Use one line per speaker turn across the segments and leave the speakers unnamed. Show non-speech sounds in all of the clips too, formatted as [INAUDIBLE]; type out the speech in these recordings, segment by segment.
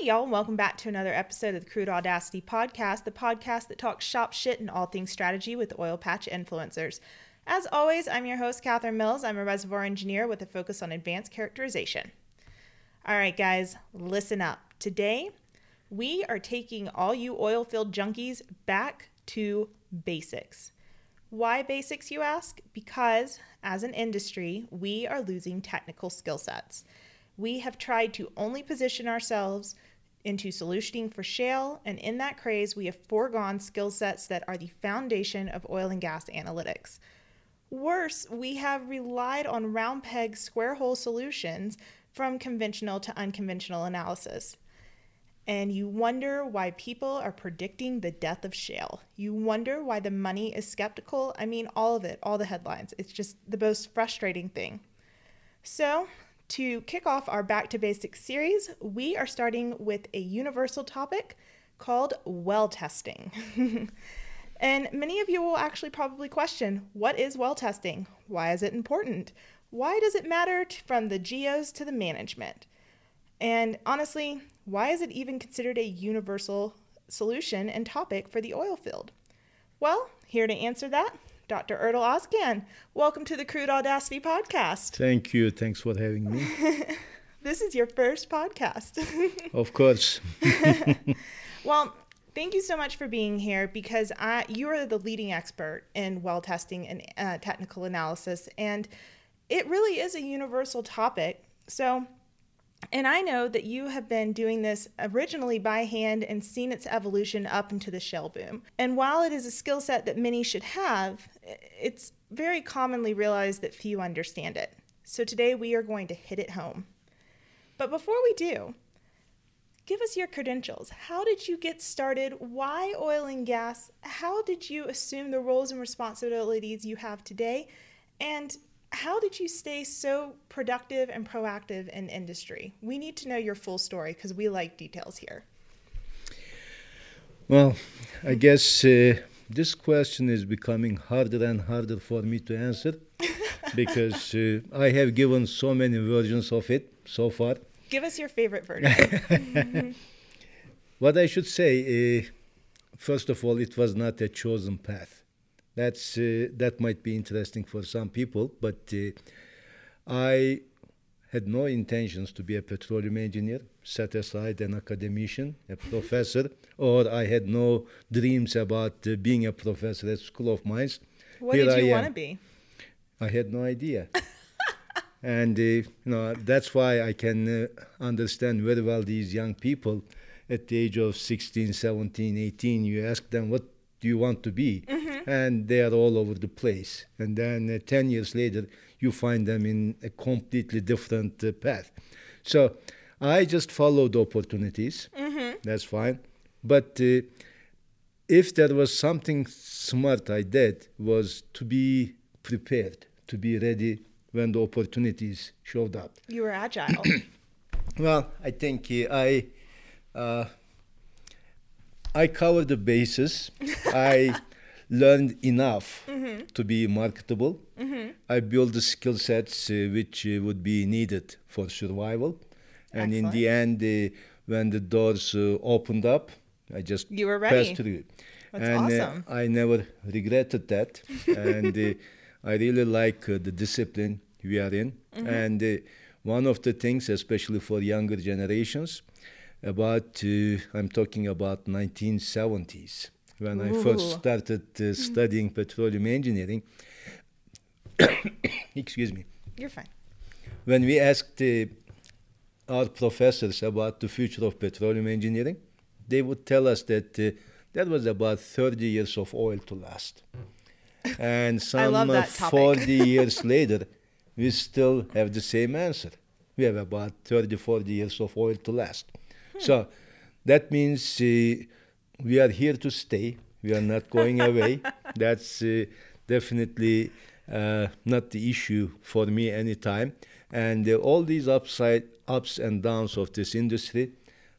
Hey, y'all, welcome back to another episode of the Crude Audacity Podcast, the podcast that talks shop shit and all things strategy with oil patch influencers. As always, I'm your host, Catherine Mills. I'm a reservoir engineer with a focus on advanced characterization. All right, guys, listen up. Today, we are taking all you oil filled junkies back to basics. Why basics, you ask? Because as an industry, we are losing technical skill sets. We have tried to only position ourselves into solutioning for shale, and in that craze, we have foregone skill sets that are the foundation of oil and gas analytics. Worse, we have relied on round peg, square hole solutions from conventional to unconventional analysis. And you wonder why people are predicting the death of shale. You wonder why the money is skeptical. I mean, all of it, all the headlines. It's just the most frustrating thing. So, to kick off our Back to Basics series, we are starting with a universal topic called well testing. [LAUGHS] and many of you will actually probably question what is well testing? Why is it important? Why does it matter t- from the geos to the management? And honestly, why is it even considered a universal solution and topic for the oil field? Well, here to answer that Dr. Erdal Ozkan. Welcome to the Crude Audacity podcast.
Thank you. Thanks for having me. [LAUGHS]
this is your first podcast. [LAUGHS]
of course. [LAUGHS]
well, thank you so much for being here because I, you are the leading expert in well testing and uh, technical analysis, and it really is a universal topic. So, and I know that you have been doing this originally by hand and seen its evolution up into the shale boom. And while it is a skill set that many should have, it's very commonly realized that few understand it. So today we are going to hit it home. But before we do, give us your credentials. How did you get started? Why oil and gas? How did you assume the roles and responsibilities you have today? And how did you stay so productive and proactive in industry? We need to know your full story because we like details here.
Well, I guess uh, this question is becoming harder and harder for me to answer [LAUGHS] because uh, I have given so many versions of it so far.
Give us your favorite version. [LAUGHS]
what I should say, uh, first of all, it was not a chosen path that's uh, that might be interesting for some people, but uh, I had no intentions to be a petroleum engineer, set aside an academician, a [LAUGHS] professor, or I had no dreams about uh, being a professor at School of Mines.
What Here did you want to be?
I had no idea. [LAUGHS] and uh, you know that's why I can uh, understand very well these young people at the age of 16, 17, 18. You ask them what do you want to be? Mm-hmm. And they are all over the place. And then uh, 10 years later, you find them in a completely different uh, path. So I just followed opportunities. Mm-hmm. That's fine. But uh, if there was something smart I did, was to be prepared, to be ready when the opportunities showed up.
You were agile. [CLEARS THROAT]
well, I think uh, I uh, I covered the bases. [LAUGHS] I learned enough mm-hmm. to be marketable. Mm-hmm. I built the skill sets uh, which uh, would be needed for survival. And Excellent. in the end, uh, when the doors uh, opened up, I just
you were ready.
passed through.
That's
and
awesome.
I never regretted that. [LAUGHS] and uh, I really like the discipline we are in. Mm-hmm. And one of the things, especially for younger generations, about uh, I'm talking about 1970s when Ooh. I first started uh, studying petroleum engineering. [COUGHS] Excuse me.
You're fine.
When we asked uh, our professors about the future of petroleum engineering, they would tell us that uh, that was about 30 years of oil to last. [LAUGHS] And some 40 [LAUGHS] years later, we still have the same answer. We have about 30, 40 years of oil to last. So that means uh, we are here to stay. We are not going away. [LAUGHS] That's uh, definitely uh, not the issue for me anytime. And uh, all these upside ups and downs of this industry,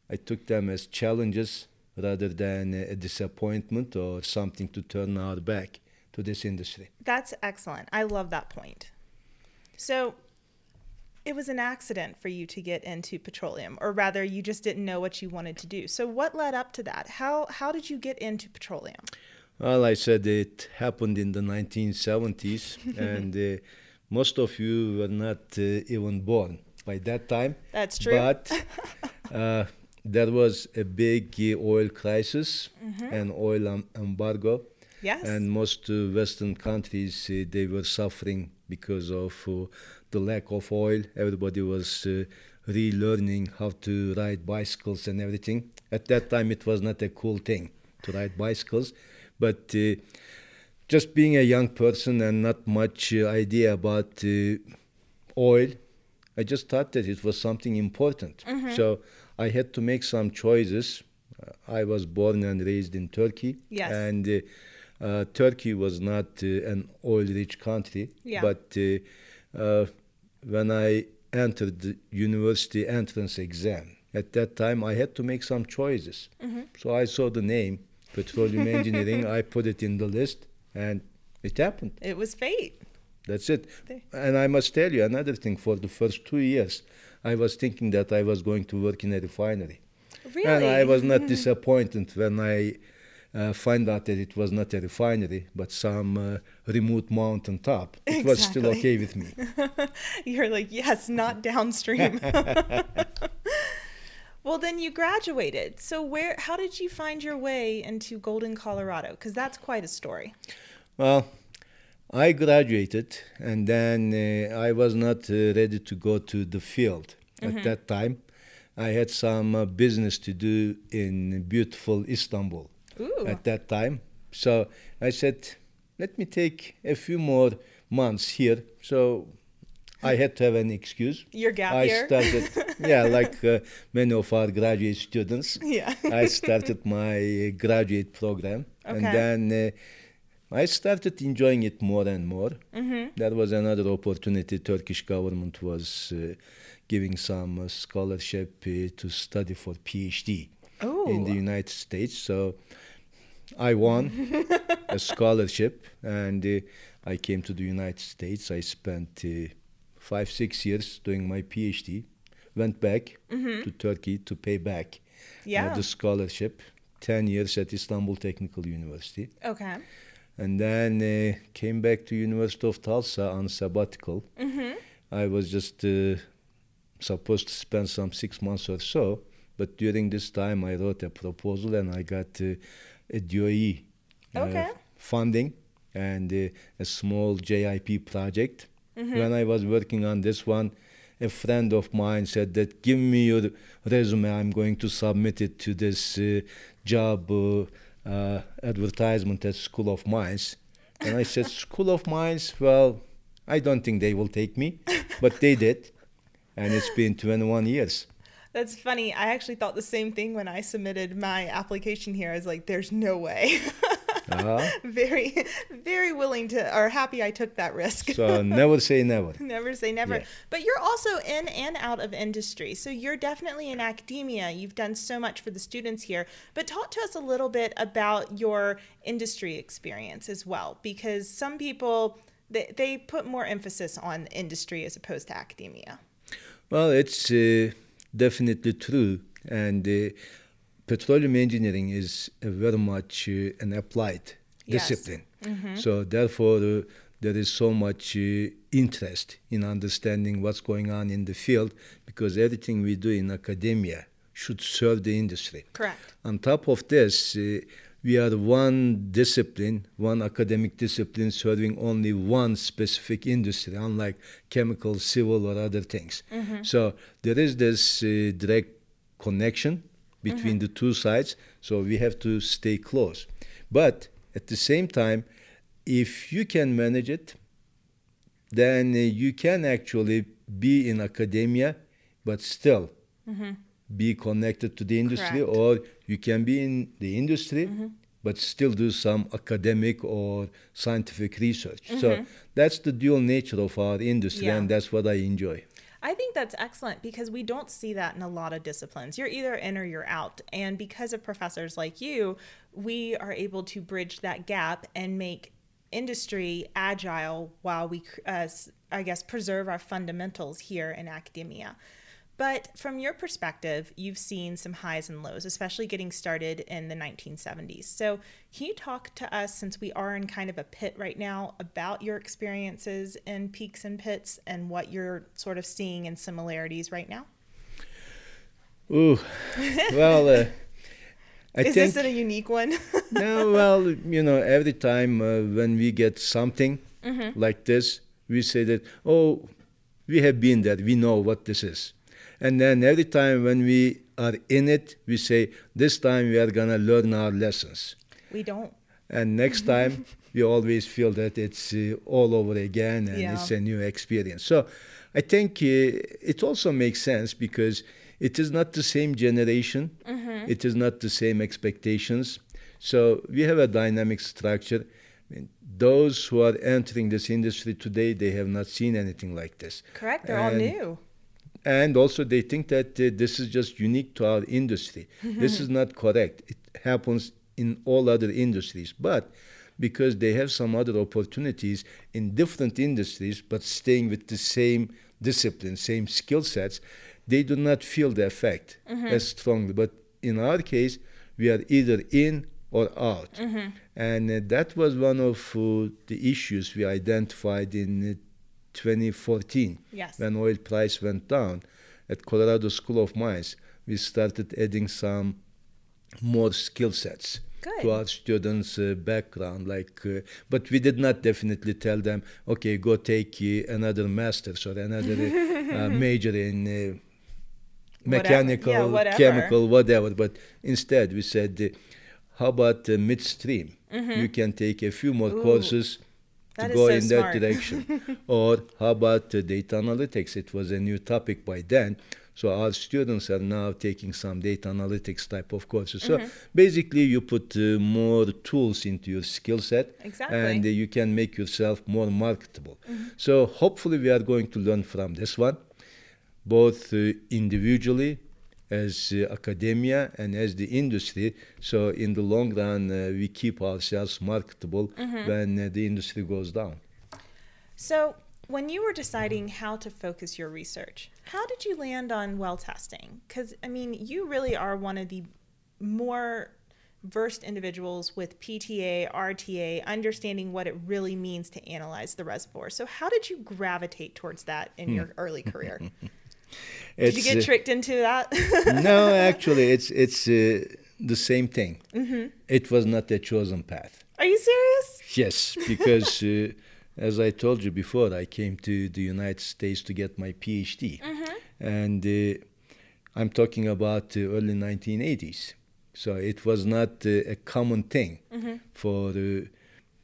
I took them as challenges rather than a disappointment or something to turn our back to this industry.
That's excellent. I love that point. So it was an accident for you to get into petroleum, or rather, you just didn't know what you wanted to do. So, what led up to that? How how did you get into petroleum?
Well, I said it happened in the 1970s, [LAUGHS] and uh, most of you were not uh, even born by that time.
That's true.
But [LAUGHS] uh, there was a big uh, oil crisis and oil em- embargo,
Yes.
and most uh, Western countries uh, they were suffering because of uh, the lack of oil. Everybody was uh, relearning how to ride bicycles and everything. At that time, it was not a cool thing to ride bicycles, but uh, just being a young person and not much uh, idea about uh, oil, I just thought that it was something important. So I had to make some choices. Uh, I was born and raised in Turkey,
Yes.
and uh, uh, Turkey was not uh, an oil-rich country.
Yeah.
But uh, uh, when I entered the university entrance exam, at that time I had to make some choices.
Mm-hmm.
So I saw the name petroleum engineering. I put it in the list, and it happened.
it was fate.
That's it.
There.
And I must tell you another thing. For the first two years, I was thinking that I was going to work in a refinery.
Really?
And I was not disappointed when I uh, find out that it was not a refinery, but some uh, remote mountain top. It was still okay with me. [LAUGHS]
You're like, yes, not downstream. [LAUGHS] well, then you graduated. So where? How did you find your way into Golden, Colorado? Because that's quite a story.
Well, I graduated, and then uh, I was not uh, ready to go to the field at that time. I had some uh, business to do in beautiful Istanbul
Ooh.
at that time. So I said, let me take a few more months here. So I had to have an excuse.
Your gap
I
year?
started, yeah, like uh, many of our graduate students.
Yeah.
I started my graduate program, and then uh, I started enjoying it more and more.
Mm-hmm.
That was another opportunity. Turkish government was uh, giving some uh, scholarship uh, to study for PhD in the. United States. So I won a scholarship, and uh, I came to the United States. I spent uh, five, six years doing my PhD. Went back to Turkey to pay back uh, the scholarship. Ten years at Istanbul Technical University,
Okay.
and then uh, came back to University of Tulsa on sabbatical.
Mm-hmm.
I was just uh, supposed to spend some six months or so, but during this time I wrote a proposal and I got uh, DOE uh,
Okay.
funding and uh, a small JIP project.
Mm-hmm.
When I was working on this one, a friend of mine said that give me your resume, I'm going to submit it to this uh, job uh, uh, advertisement at School of Mines. And I said, [LAUGHS] School of Mines, well, I don't think they will take me, but they did. And it's been 21 years.
That's funny. I actually thought the same thing when I submitted my application here. I was like, there's no way. [LAUGHS]
Uh-huh.
very, very willing to, or happy I took that risk.
So never say never. [LAUGHS]
never say never.
Yeah.
But you're also in and out of industry. So you're definitely in academia. You've done so much for the students here. But talk to us a little bit about your industry experience as well, because some people. They, they put more emphasis on industry as opposed to academia.
Well, it's uh, definitely true. And uh, petroleum engineering is very much uh, an applied
Yes.
discipline. So, therefore, uh, there is so much uh, interest in understanding what's going on in the field because everything we do in academia should serve the industry.
Correct.
On top of this, uh, we are one discipline, one academic discipline serving only one specific industry, unlike chemical, civil, or other things. So there is this uh, direct connection between the two sides, so we have to stay close. But at the same time, if you can manage it, then uh, you can actually be in academia, but still be connected to the industry,
Correct.
or you can be in the industry, but still do some academic or scientific research. So that's the dual nature of our industry,
Yeah.
and that's what I enjoy.
I think that's excellent because we don't see that in a lot of disciplines. You're either in or you're out. And because of professors like you, we are able to bridge that gap and make industry agile while we uh, I guess, preserve our fundamentals here in academia. But from your perspective, you've seen some highs and lows, especially getting started in the 1970s. So, can you talk to us, since we are in kind of a pit right now, about your experiences in peaks and pits and what you're sort of seeing in similarities right now?
Ooh, well, uh, [LAUGHS] I
Is
think
this a unique one? [LAUGHS]
no, well, you know, every time uh, when we get something like this, we say that, oh, we have been there, we know what this is. And then every time when we are in it, we say, this time we are going to learn our lessons.
we don't.
And next time, [LAUGHS] we always feel that it's uh, all over again and
Yeah.
it's a new experience. So I think uh, it also makes sense because it is not the same generation, it is not the same expectations. So we have a dynamic structure. I mean, those who are entering this industry today, they have not seen anything like this.
Correct. They're all new.
And also they think that uh, this is just unique to our industry. [LAUGHS] this is not correct. It happens in all other industries, but because they have some other opportunities in different industries, but staying with the same discipline, same skill sets, they do not feel the effect as strongly. But in our case, we are either in or out, and uh, that was one of uh, the issues we identified in. Uh, 2014
Yes.
when oil price went down at Colorado School of Mines, we started adding some more skill sets
Good.
to our students' uh, background. Like, uh, but we did not definitely tell them, okay, go take uh, another master's or another uh, [LAUGHS] major in. Uh,
Whatever.
mechanical,
Yeah, whatever.
chemical, whatever. But instead, we said, uh, how about uh, midstream? You can take a few more
Mm-hmm. Ooh,
courses
that is
go
so
in
smart.
that direction. [LAUGHS] or how about uh, data analytics? It was a new topic by then. So our students are now taking some data analytics type of courses.
Mm-hmm.
So basically, you put uh, more tools into your skill set,
Exactly. Mm-hmm.
and uh, you can make yourself more marketable. So hopefully, we are going to learn from this one, both uh, individually as uh, academia and as the industry. So in the long run, uh, we keep ourselves marketable
Mm-hmm.
when uh, the industry goes down.
So, when you were deciding how to focus your research, how did you land on well testing? Because, I mean, you really are one of the more versed individuals with PTA, RTA, understanding what it really means to analyze the reservoir. So, how did you gravitate towards that in your early career? [LAUGHS] Did you get
uh,
tricked into that? [LAUGHS]
no, actually, it's it's uh, the same thing.
Mm-hmm.
It was not a chosen path.
Are you serious?
Yes, [LAUGHS] because uh, as I told you before, I came to the United States to get my PhD, and uh, I'm talking about the early 1980s. So it was not uh, a common thing for uh,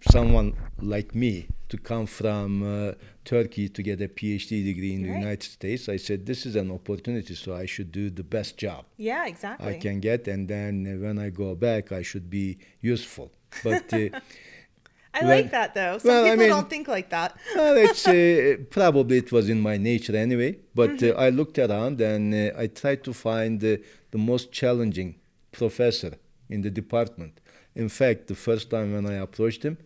someone like me to come from uh, Turkey to get a PhD degree in the United States. I said this is an opportunity, so I should do the best job.
Yeah, exactly.
I can get, and then uh, when I go back, I should be useful. But uh, [LAUGHS]
I
Well-
like that though. Some
well, I
people
mean-
don't think like that. [LAUGHS]
well, it's uh, probably it was in my nature anyway. But uh, I looked around and uh, I tried to find uh, the most challenging professor in the department. In fact, the first time when I approached him,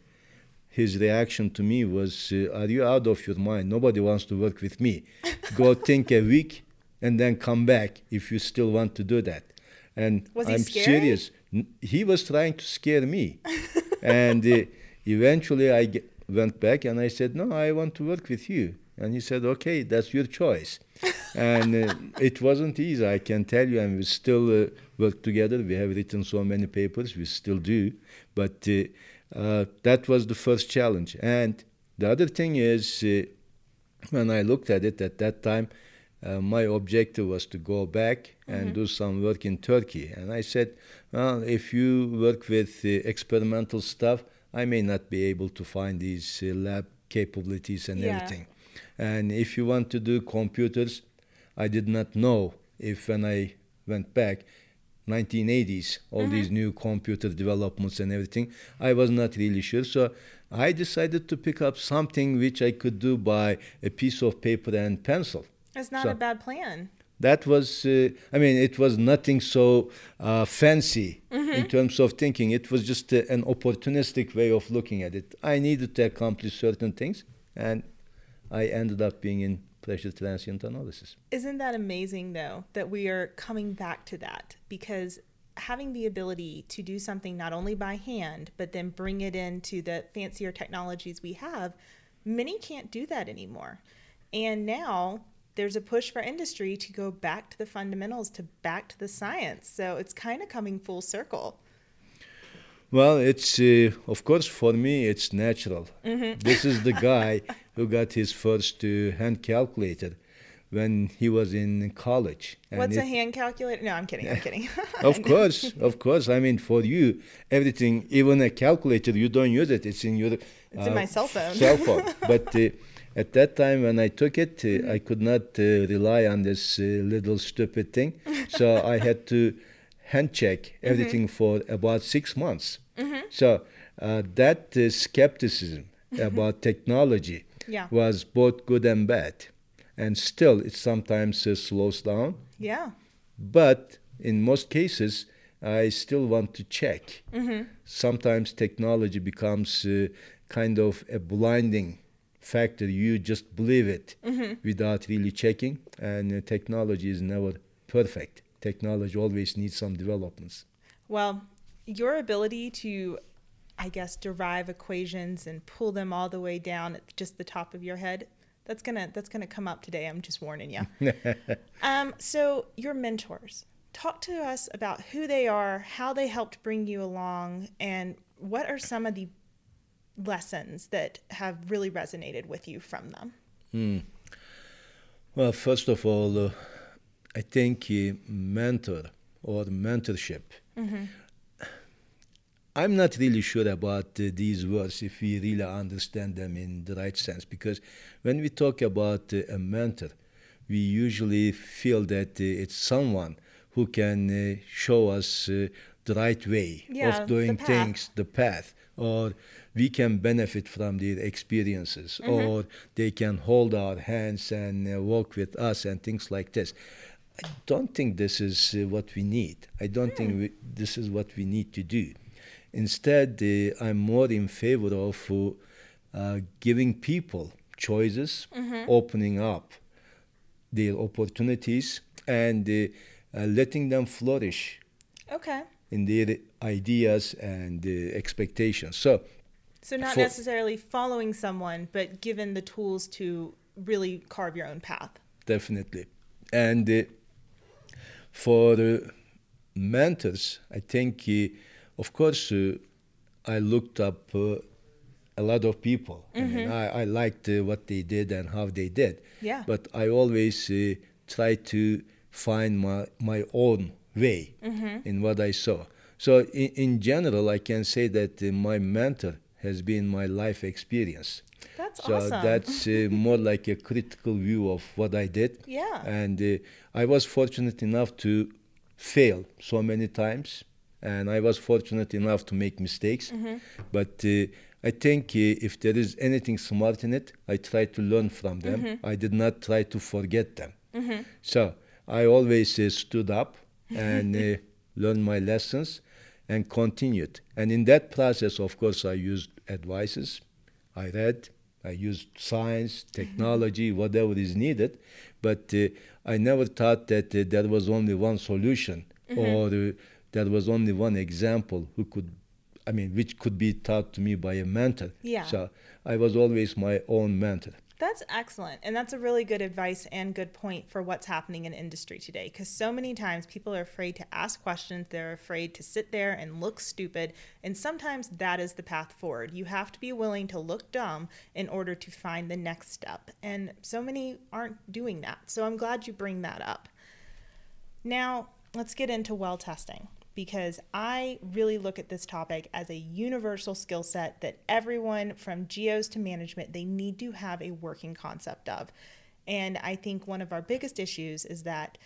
his reaction to me was, uh, "Are you out of your mind? Nobody wants to work with me. Go [LAUGHS] think a week and then come back if you still want to do that." And I'm
scary?
serious. He was trying to scare me, [LAUGHS] and uh, eventually I went back and I said, "No, I want to work with you." And he said, "Okay, that's your choice." and uh, [LAUGHS] it wasn't easy, I can tell you. And we still uh, work together. We have written so many papers. We still do. But uh, that was the first challenge. And the other thing is, uh, when I looked at it at that time, uh, my objective was to go back and do some work in Turkey. And I said, well, if you work with uh, experimental stuff, I may not be able to find these uh, lab capabilities and
Yeah.
everything. And if you want to do computers, I did not know if when I went back, 1980s, all these new computer developments and everything, I was not really sure. So I decided to pick up something which I could do by a piece of paper and pencil.
It's not
So-
a bad plan.
That was, uh, I mean, it was nothing so uh, fancy in terms of thinking. It was just uh, an opportunistic way of looking at it. I needed to accomplish certain things, and I ended up being in transient analysis.
Isn't that amazing, though, that we are coming back to that? Because having the ability to do something not only by hand, but then bring it into the fancier technologies we have, many can't do that anymore. And now there's a push for industry to go back to the fundamentals, to back to the science. So it's kind of coming full circle.
Well, it's uh, of course for me it's natural. Mm-hmm. This is the guy [LAUGHS] who got his first uh, hand calculator when he was in college.
What's it, a hand calculator? No, I'm kidding. I'm [LAUGHS] kidding. [LAUGHS]
of course, of course. I mean, for you, everything, even a calculator, you don't use it. It's in your.
It's uh, in my cell phone.
Cell phone, [LAUGHS] but. Uh, at that time when I took it, uh. I could not uh, rely on this uh, little stupid thing. so I had to hand check mm-hmm. everything mm-hmm. for about six months. Mm-hmm. So uh, that uh, skepticism mm-hmm. about technology
yeah.
was both good and bad. And still, it sometimes uh, slows down.
Yeah.
But in most cases, I still want to check. Mm-hmm. Sometimes technology becomes uh, kind of a blinding factor. You just believe it mm-hmm. without really checking. And uh, technology is never perfect. Technology always needs some developments.
Well, your ability to I guess derive equations and pull them all the way down at just the top of your head. That's gonna that's gonna come up today. I'm just warning you. [LAUGHS] um, so your mentors, talk to us about who they are, how they helped bring you along, and what are some of the lessons that have really resonated with you from them.
Hmm. Well, first of all, uh, I think uh, mentor or mentorship. Mm-hmm I'm not really sure about uh, these words if we really understand them in the right sense because when we talk about uh, a mentor, we usually feel that uh, it's someone who can uh, show us uh, the right way
yeah,
of doing
the
things, the path, or we can benefit from their experiences, mm-hmm. or they can hold our hands and uh, walk with us and things like this. I don't think this is what we need. I don't mm. think we, this is what we need to do Instead, uh, I'm more in favor of uh, giving people choices, mm-hmm. opening up their opportunities, and uh, letting them flourish.
Okay.
In their ideas and expectations. So.
So not for, necessarily following someone, but given the tools to really carve your own path.
Definitely, and uh, for the mentors, I think uh, of course, uh, I looked up uh, a lot of people. Mm-hmm. I. I, liked uh, what they did and how they did.
Yeah.
But I always uh, try to find my, my own way mm-hmm. in what I saw. So, in, in general, I can say that uh, my mentor has been my life experience.
That's
so
awesome.
that's uh, [LAUGHS] more like a critical view of what I did.
Yeah.
And uh, I was fortunate enough to fail so many times and I was fortunate enough to make mistakes. Mm-hmm. But uh, I think uh, if there is anything smart in it, I try to learn from them. Mm-hmm. I did not try to forget them. Mm-hmm. So I always uh, stood up and uh, [LAUGHS] learned my lessons and continued. And in that process, of course, I used advices. I read. I used science, mm-hmm. technology, whatever is needed. But uh, I never thought that uh, there was only one solution mm-hmm. or there was only one example who could I mean, which could be taught to me by a mentor.
Yeah.
So I was always my own mentor.
That's excellent. And that's a really good advice and good point for what's happening in industry today. Because so many times people are afraid to ask questions, they're afraid to sit there and look stupid. And sometimes that is the path forward. You have to be willing to look dumb in order to find the next step. And so many aren't doing that. So I'm glad you bring that up. Now, let's get into well testing because I really look at this topic as a universal skill set that everyone from geos to management they need to have a working concept of. And I think one of our biggest issues is that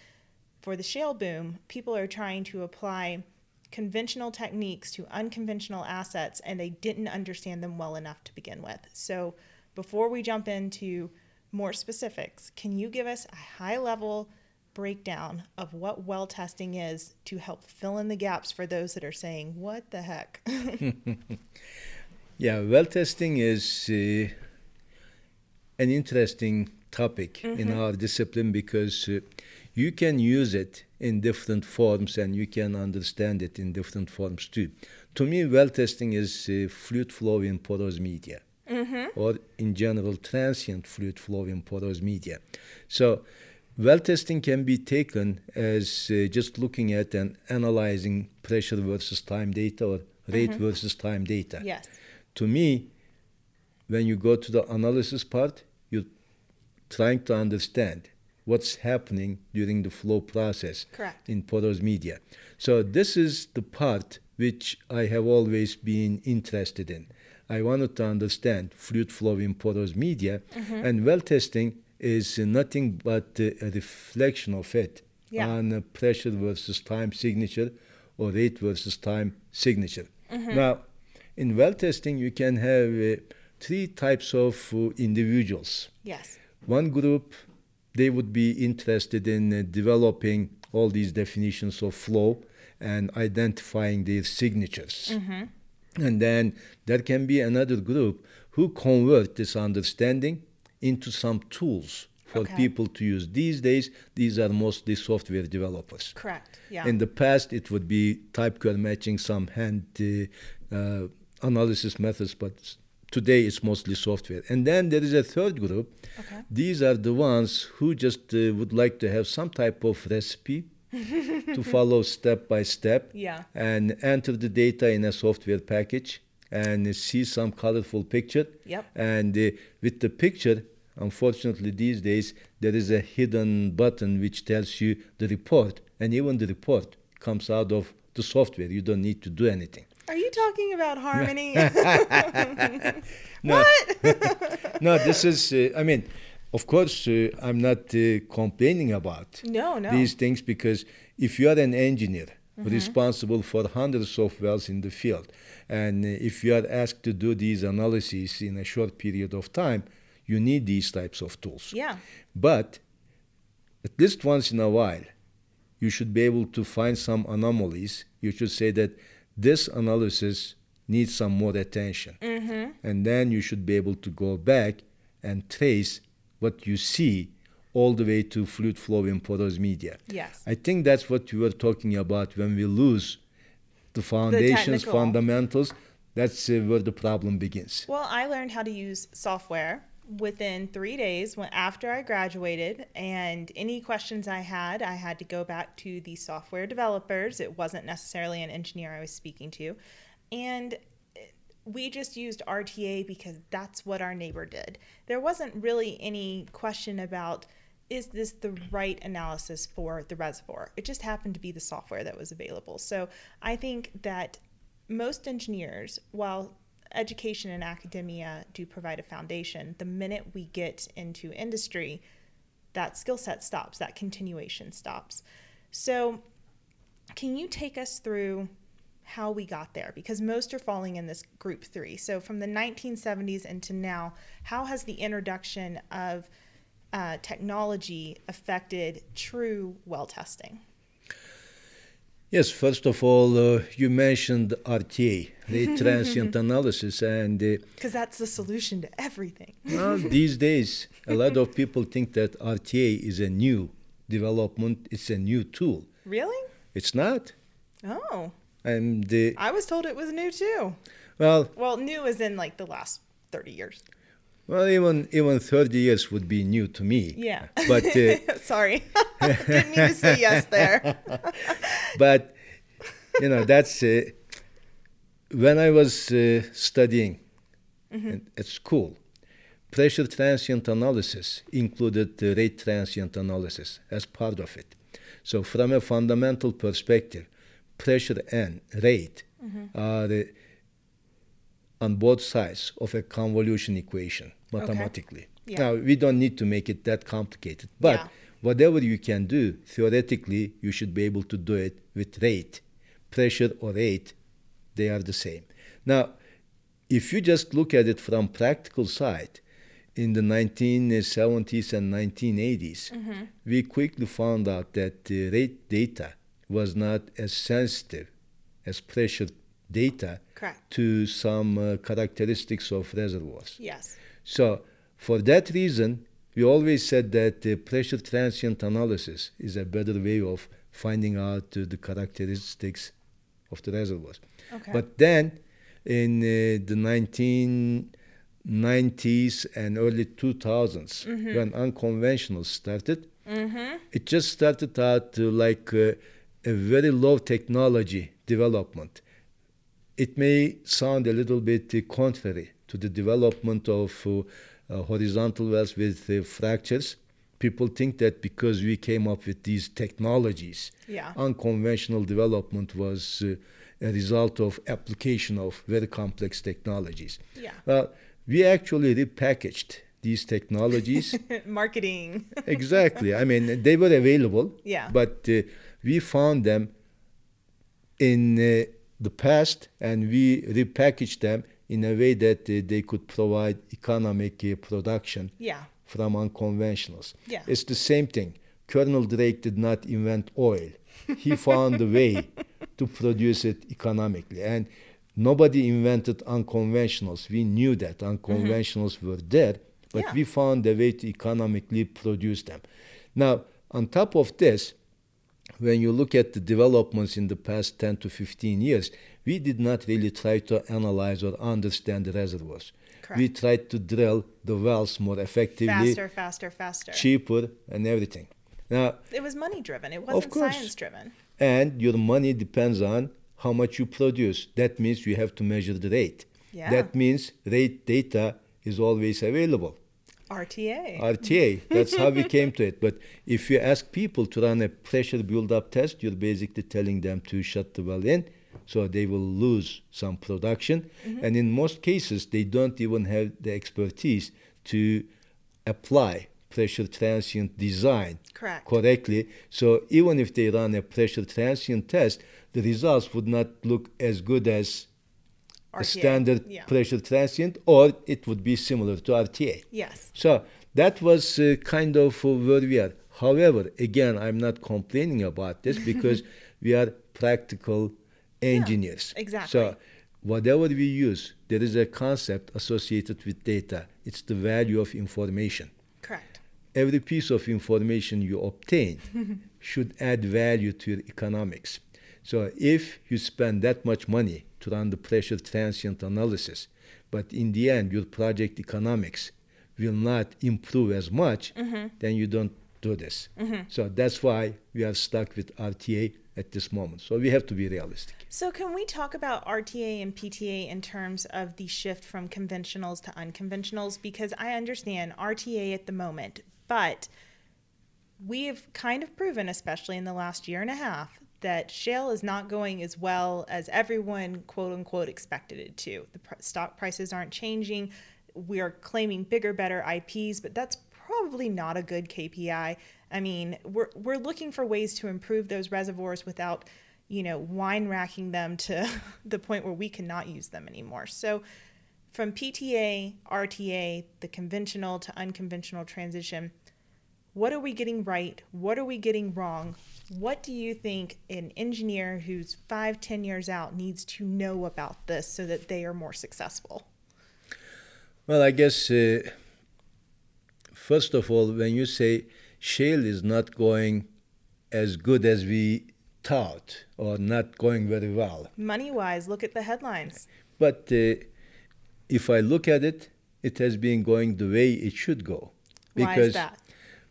for the shale boom, people are trying to apply conventional techniques to unconventional assets and they didn't understand them well enough to begin with. So, before we jump into more specifics, can you give us a high level breakdown of what well testing is to help fill in the gaps for those that are saying, What the heck? [LAUGHS]
yeah, well testing is uh, an interesting topic in our discipline because uh, you can use it in different forms and you can understand it in different forms too. To me, well testing is uh, fluid flow in porous media, or in general, transient fluid flow in porous media. So, well testing can be taken as uh, just looking at and analyzing pressure versus time data or rate versus time data.
Yes.
To me, when you go to the analysis part, you're trying to understand what's happening during the flow process
Correct.
in porous media. So this is the part which I have always been interested in. I wanted to understand fluid flow in porous media,
Mm-hmm.
and well testing is nothing but a reflection of it
Yeah.
on pressure versus time signature or rate versus time signature.
Mm-hmm.
Now, in well testing, you can have uh, three types of uh, individuals.
Yes.
One group, they would be interested in uh, developing all these definitions of flow and identifying their signatures. And then there can be another group who convert this understanding into some tools for
Okay.
people to use. These days, these are mostly software developers.
Correct. Yeah.
In the past, it would be type curve matching, some hand uh, uh, analysis methods, but today it's mostly software. And then there is a third group.
Okay.
These are the ones who just uh, would like to have some type of recipe [LAUGHS] to follow step by step
Yeah.
and enter the data in a software package and see some colorful picture.
Yep.
And uh, with the picture, unfortunately, these days, there is a hidden button which tells you the report, and even the report comes out of the software. You don't need to do anything.
Are you talking about harmony? [LAUGHS] [LAUGHS]
No.
what? [LAUGHS]
no, this is, uh, I mean, of course, uh, I'm not uh, complaining about
no, no.
these things because if you are an engineer
Mm-hmm.
responsible for hundreds of wells in the field, and uh, if you are asked to do these analyses in a short period of time, you need these types of tools.
yeah.
But at least once in a while, you should be able to find some anomalies. You should say that this analysis needs some more attention.
Mm-hmm.
And then you should be able to go back and trace what you see all the way to fluid flow in porous media.
Yes.
I think that's what you were talking about when we lose the foundations,
technical.
fundamentals. That's uh, where the problem begins.
Well, I learned how to use software within three days when after I graduated, and any questions I had, I had to go back to the software developers. It wasn't necessarily an engineer I was speaking to, and we just used RTA because that's what our neighbor did. There wasn't really any question about is this the right analysis for the reservoir? It just happened to be the software that was available. So I think that most engineers, while education and academia do provide a foundation, the minute we get into industry, that skill set stops, that continuation stops. So, can you take us through how we got there? Because most are falling in this group three. So, from the 1970s into now, how has the introduction of uh, technology affected true well testing?
Yes, first of all, uh, you mentioned RTA, rate [LAUGHS] transient analysis, and uh,
Because that's the solution to everything. [LAUGHS]
well, these days, a lot of people think that RTA is a new development, it's a new tool.
Really?
It's not.
Oh,
And uh,
I was told it was new too.
well,
Well, new is in like the last 30 years.
Well, even even 30 years would be new to me.
Yeah. [LAUGHS]
But uh, [LAUGHS]
Sorry. [LAUGHS] Didn't mean to say yes there.
but you know that's uh, when I was uh, studying in- at school. Pressure transient analysis included the rate transient analysis as part of it. So, from a fundamental perspective, pressure and rate are uh, on both sides of a convolution equation mathematically.
Yeah.
Now, we don't need to make it that complicated, but
Yeah.
whatever you can do, theoretically, you should be able to do it with rate. Pressure or rate, they are the same. Now, if you just look at it from practical side, in the 1970s and 1980s, mm-hmm. we quickly found out that the rate data was not as sensitive as pressure data
Correct.
to some uh, characteristics of reservoirs.
Yes.
So, For that reason, we always said that the pressure transient analysis is a better way of finding out uh, the characteristics of the reservoirs.
Okay.
But then, in uh, the 1990s and early 2000s,
Mm-hmm.
when unconventional started,
mm-hmm.
it just started out uh, like uh, a very low technology development. It may sound a little bit uh, contrary to the development of uh, uh, horizontal wells with uh, fractures. People think that because we came up with these technologies,
Yeah.
unconventional development was uh, a result of application of very complex technologies.
Yeah.
Well, we actually repackaged these technologies [LAUGHS]
Marketing.
exactly. I mean, they were available.
Yeah.
But uh, we found them in uh, the past, and we repackaged them in a way that uh, they could provide economic uh, production
yeah.
from unconventionals.
Yeah.
It's the same thing. Colonel Drake did not invent oil. He [LAUGHS] found a way to produce it economically. And nobody invented unconventionals. We knew that unconventionals were there, but
Yeah.
we found a way to economically produce them. Now, on top of this, when you look at the developments in the past 10 to 15 years, we did not really try to analyze or understand the reservoirs. We tried to drill the wells more effectively,
Faster, faster, faster.
cheaper, and everything. Now,
It was money driven. It wasn't science driven.
and your money depends on how much you produce. That means you have to measure the rate.
Yeah.
That means rate data is always available.
RTA.
RTA. [LAUGHS] That's how we came to it. But if you ask people to run a pressure build-up test, you're basically telling them to shut the well in, so they will lose some production. Mm-hmm. And in most cases, they don't even have the expertise to apply pressure transient design
Correct.
correctly. So even if they run a pressure transient test, the results would not look as good as
RTA.
standard
Yeah.
pressure transient, or it would be similar to RTA.
Yes.
So that was uh, kind of where we are. However, again, I'm not complaining about this [LAUGHS] because we are practical engineers.
exactly.
So whatever we use, there is a concept associated with data. It's the value of information.
Correct.
Every piece of information you obtain [LAUGHS] should add value to your economics. So if you spend that much money to run the pressure transient analysis, but in the end your project economics will not improve as much, mm-hmm. then you don't do this. Mm-hmm. So that's why we are stuck with RTA at this moment. So we have to be realistic.
So, can we talk about RTA and PTA in terms of the shift from conventionals to unconventionals? Because I understand RTA at the moment, but we have kind of proven, especially in the last year and a half, that shale is not going as well as everyone, quote unquote, expected it to. The pr- stock prices aren't changing. We are claiming bigger, better IPs, but that's probably not a good KPI. I mean, we're, we're looking for ways to improve those reservoirs without, you know, wine racking them to [LAUGHS] the point where we cannot use them anymore. So, from PTA, RTA, the conventional to unconventional transition, what are we getting right? What are we getting wrong? What do you think an engineer who's five, ten years out needs to know about this so that they are more successful?
Well, I guess uh, first of all, when you say shale is not going as good as we thought or not going very well,
Money wise, look at the headlines.
but uh, if I look at it, it has been going the way it should go.
Why is that?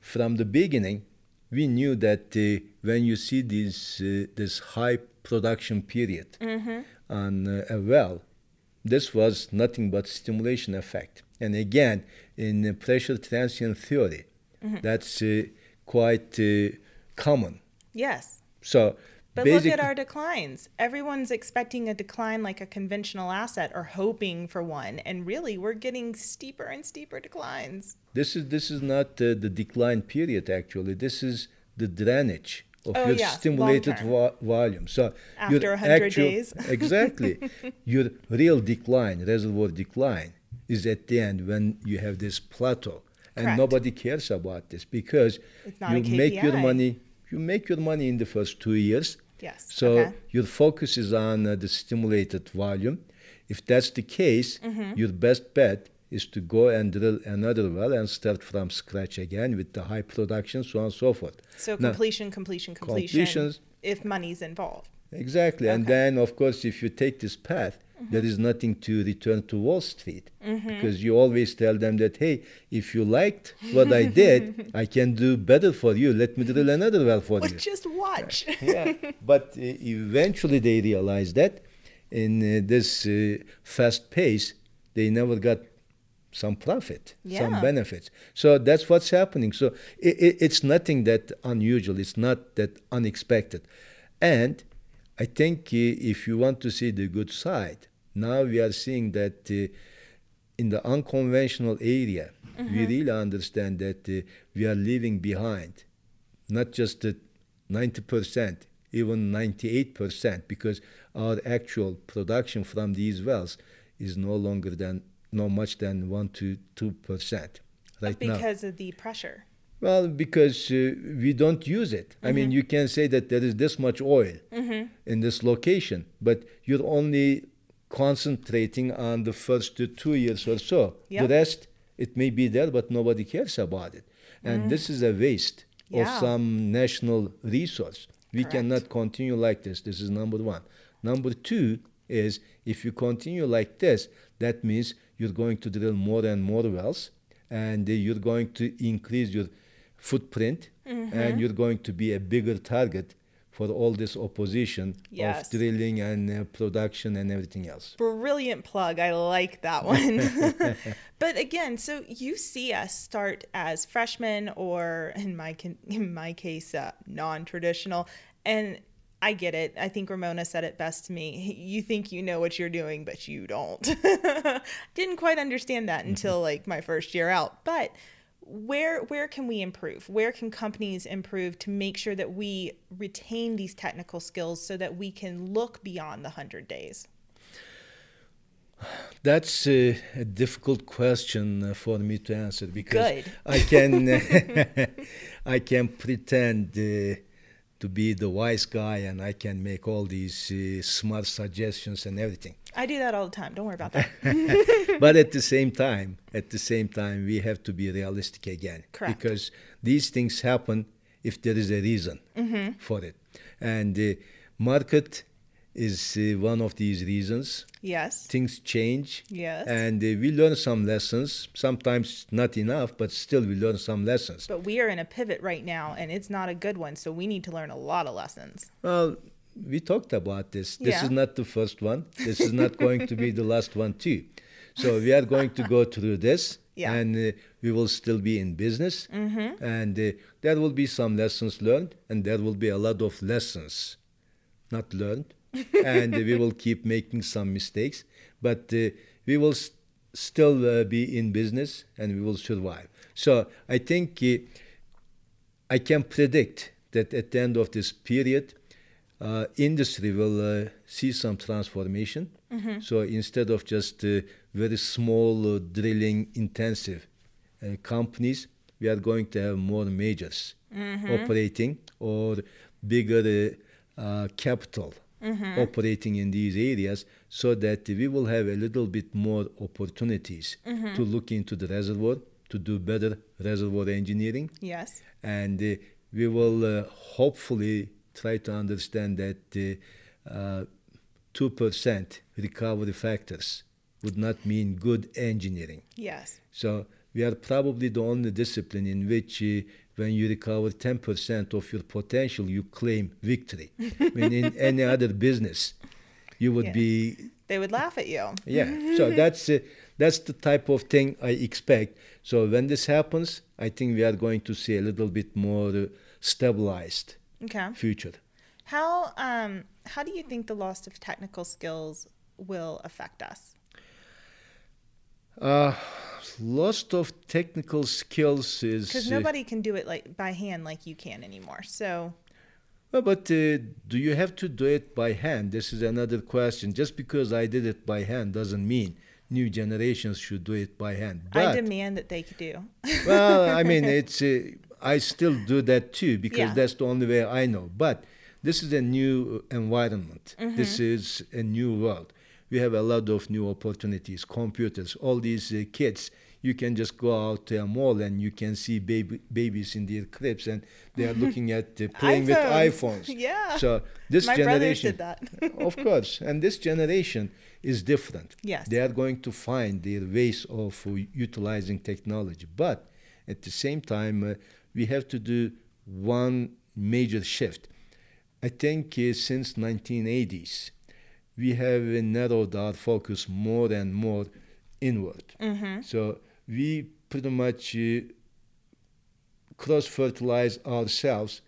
from the beginning, we knew that uh, when you see this uh, this high production period
Mm-hmm.
on uh, a well, this was nothing but stimulation effect. And again, in uh, pressure transient theory,
Mm-hmm.
that's uh, quite uh, common.
Yes.
So
But look at our declines. Everyone's expecting a decline like a conventional asset or hoping for one. And really, we're getting steeper and steeper declines.
this is this is not uh, the decline period. Actually, this is the drainage of
Oh,
your
yeah,
stimulated vo- volume. So
After
your
100
actual-
days. [LAUGHS]
exactly, your real decline, reservoir decline, is at the end when you have this plateau, and
Correct.
nobody cares about this because
It's not a
you make your money. You make your money in the first two years.
Yes.
So
okay.
your focus is on uh, the stimulated volume. If that's the case,
Mm-hmm.
your best bet is to go and drill another well and start from scratch again with the high production, so on and so forth.
So
Now-
completion, completion, completion. If money's involved.
Exactly. And then, of course, if you take this path, there is nothing to return to Wall Street because you always tell them that, hey, if you liked what I did, [LAUGHS] I can do better for you. Let me drill another well for
Well,
you.
just watch. [LAUGHS]
yeah. But uh, eventually they realized that in uh, this uh, fast pace, they never got some profit,
Yeah.
some benefits. So that's what's happening. So it, it, it's nothing that unusual. It's not that unexpected. And I think uh, if you want to see the good side, now we are seeing that uh, in the unconventional area, we really understand that uh, we are leaving behind not just the 90%, even 98%, because our actual production from these wells is no longer than no much than 1 to 2% right now.
because of the pressure.
Well, because uh, we don't use it. I mean, mm-hmm. you can say that there is this much oil mm-hmm. in this location, but you're only concentrating on the first two years or so.
Yep.
The rest, it may be there, but nobody cares about it. And mm. this is a waste
Yeah.
of some national resource. We
Correct.
cannot continue like this. This is number one. Number two is if you continue like this, that means you're going to drill more and more wells, and you're going to increase your footprint,
Mm-hmm.
and you're going to be a bigger target for all this opposition
Yes.
of drilling and uh, production and everything else.
Brilliant plug. I like that [LAUGHS] one. [LAUGHS] but again, so you see us start as freshmen, or in my in my case, uh, non-traditional, and I get it. I think Ramona said it best to me. You think you know what you're doing, but you don't. [LAUGHS] Didn't quite understand that until like my first year out, but. Where where can we improve? Where can companies improve to make sure that we retain these technical skills so that we can look beyond the 100 days?
That's uh, a difficult question for me to answer because
Good.
I can [LAUGHS] [LAUGHS] I can pretend uh, to be the wise guy and I can make all these uh, smart suggestions and everything.
I do that all the time. Don't worry about that. [LAUGHS]
but at the same time, at the same time, we have to be realistic again
Correct.
because these things happen if there is a reason
Mm-hmm.
for it, and the market is uh, one of these reasons.
yes.
Things change,
Yes.
and uh, we learn some lessons. Sometimes not enough, but still we learn some lessons.
But we are in a pivot right now and it's not a good one. So we need to learn a lot of lessons.
Well, we talked about this. This
Yeah.
is not the first one. This is not going to be the last one too. So we are going to go through this, [LAUGHS]
Yeah.
and uh, we will still be in business,
Mm-hmm.
and uh, there will be some lessons learned, and there will be a lot of lessons not learned, and we will keep making some mistakes, but uh, we will s- still uh, be in business, and we will survive. So I think. Uh, I can predict that at the end of this period, uh, industry will uh, see some transformation. So instead of just uh, very small uh, drilling intensive uh, companies, we are going to have more majors operating or bigger uh, uh, capital operating in these areas so that we will have a little bit more opportunities to look into the reservoir, to do better reservoir engineering
Yes.
and uh, we will uh, hopefully try to understand that uh, uh, 2% recovery factors would not mean good engineering.
Yes.
So we are probably the only discipline in which uh, when you recover 10% of your potential, you claim victory. I mean, in any [LAUGHS] other business, you would
Yeah.
be
They would laugh at you.
yeah. So [LAUGHS] that's uh, that's the type of thing I expect. So when this happens, I think we are going to see a little bit more uh, stabilized
Okay.
future.
How um how do you think the loss of technical skills will affect us?
Uh, loss of technical skills is
Because
uh,
nobody can do it like by hand like you can anymore. So
well, but uh, do you have to do it by hand? This is another question. Just because I did it by hand doesn't mean new generations should do it by hand.
I demand that they could do. [LAUGHS]
well, I mean, [LAUGHS] it's uh, I still do that too because
Yeah.
that's the only way I know. But this is a new environment.
Mm-hmm.
This is a new world. We have a lot of new opportunities, computers, all these uh, kids. You can just go out to a mall and you can see baby, babies in their cribs and they are [LAUGHS] looking at uh, playing with iPhones. [LAUGHS]
Yeah.
So this
My
generation,
did that. [LAUGHS]
of course, and this generation is different.
Yes.
They are going to find their ways of uh, utilizing technology, but at the same time, uh, we have to do one major shift. I think uh, since 1980s, we have uh, narrowed our focus more and more inward.
Mm-hmm.
So we pretty much uh, cross fertilize ourselves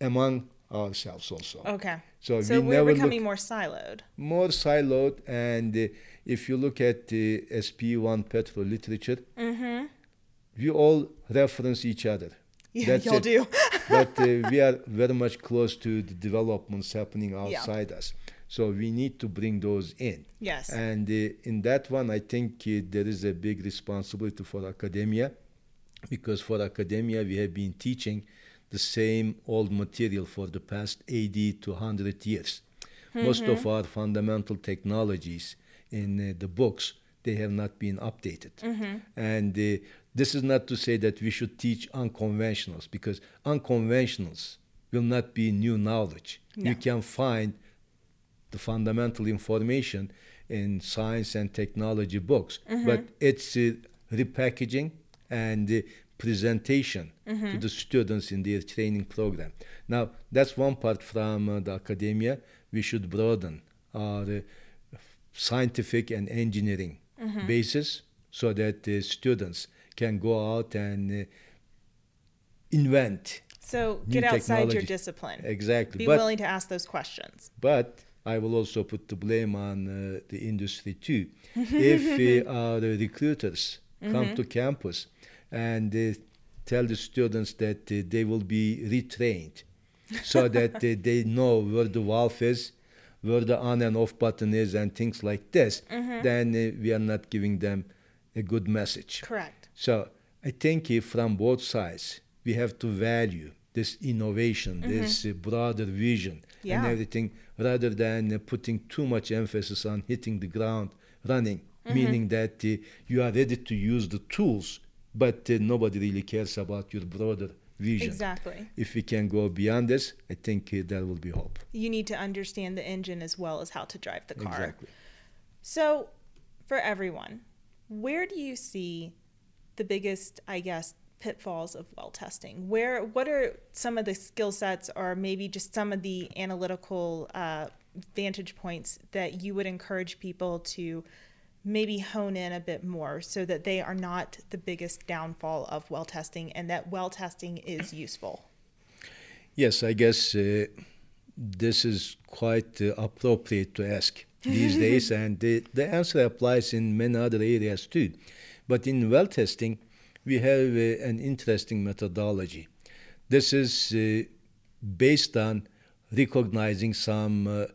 among ourselves also.
Okay.
So,
So
we
we're
never
becoming more siloed.
more siloed, and uh, if you look at the SPE OnePetro literature,
Mm-hmm.
we all reference each other.
Yeah,
That's
y'all
it.
do.
but uh, [LAUGHS] we are very much close to the developments happening
Yeah.
outside us. So we need to bring those in.
yes.
And uh, in that one, I think uh, there is a big responsibility for academia because for academia, we have been teaching the same old material for the past 80 to 100 years. Most of our fundamental technologies in uh, the books, they have not been updated. And uh, this is not to say that we should teach unconventionals because unconventionals will not be new knowledge.
No.
You can find the fundamental information in science and technology books, but it's uh, repackaging and uh, presentation to the students in their training program. Now, that's one part from uh, the academia. We should broaden our uh, scientific and engineering basis so that the students can go out and uh, invent
so get outside your discipline.
exactly.
Be
but
willing to ask those questions.
but I will also put the blame on uh, the industry too. [LAUGHS] if uh, our recruiters come to campus and uh, tell the students that uh, they will be retrained so [LAUGHS] that uh, they know where the valve is, where the on and off button is, and things like this, then uh, we are not giving them a good message.
Correct.
So I think from both sides, we have to value this innovation, this uh, broader vision, and
Mm-hmm.
Everything, rather than uh, putting too much emphasis on hitting the ground running,
Mm-hmm.
meaning that uh, you are ready to use the tools, but uh, nobody really cares about your broader vision.
Exactly.
If we can go beyond this, I think uh, there will be hope.
You need to understand the engine as well as how to drive the car.
Exactly.
So, for everyone, where do you see the biggest, I guess, pitfalls of well testing? Where, what are some of the skill sets, or maybe just some of the analytical uh, vantage points that you would encourage people to maybe hone in a bit more, so that they are not the biggest downfall of well testing, and that well testing is useful?
Yes, I guess uh, this is quite uh, appropriate to ask these [LAUGHS] days, and the, the answer applies in many other areas too. But in well testing, we have uh, an interesting methodology. This is uh, based on recognizing some uh,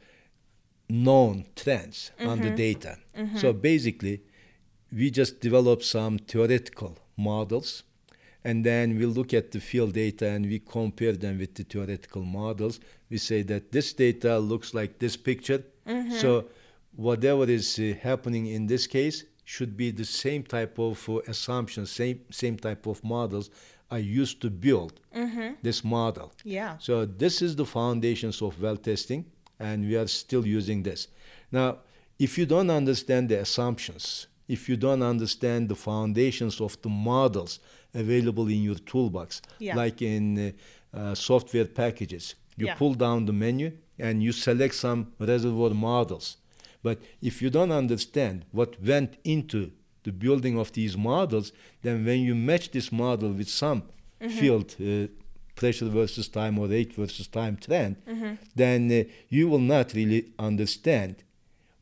known trends on the data. So basically, we just develop some theoretical models and then we look at the field data and we compare them with the theoretical models. We say that this data looks like this picture. So whatever is uh, happening in this case should be the same type of uh, assumptions, same same type of models I used to build this model.
Yeah.
So this is the foundations of well testing, and we are still using this. Now, if you don't understand the assumptions, if you don't understand the foundations of the models available in your toolbox,
Yeah.
like in uh, uh, software packages, you
Yeah.
pull down the menu and you select some reservoir models. But if you don't understand what went into the building of these models, then when you match this model with some field uh, pressure versus time or rate versus time trend, then uh, you will not really understand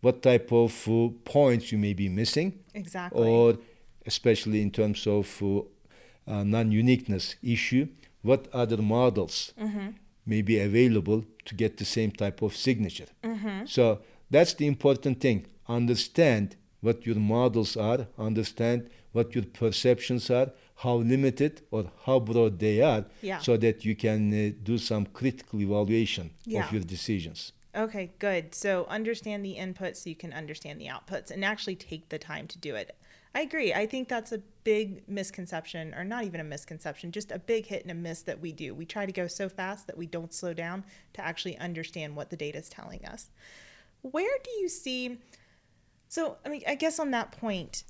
what type of uh, points you may be missing,
Exactly.
or especially in terms of uh, non-uniqueness issue, what other models may be available to get the same type of signature. So that's the important thing. Understand what your models are, understand what your perceptions are, how limited or how broad they are,
Yeah.
so that you can uh, do some critical evaluation
Yeah.
of your decisions.
Okay, good. So understand the inputs so you can understand the outputs and actually take the time to do it. I agree. I think that's a big misconception, or not even a misconception, just a big hit and a miss that we do. We try to go so fast that we don't slow down to actually understand what the data is telling us. Where do you see? So, I mean, I guess on that point,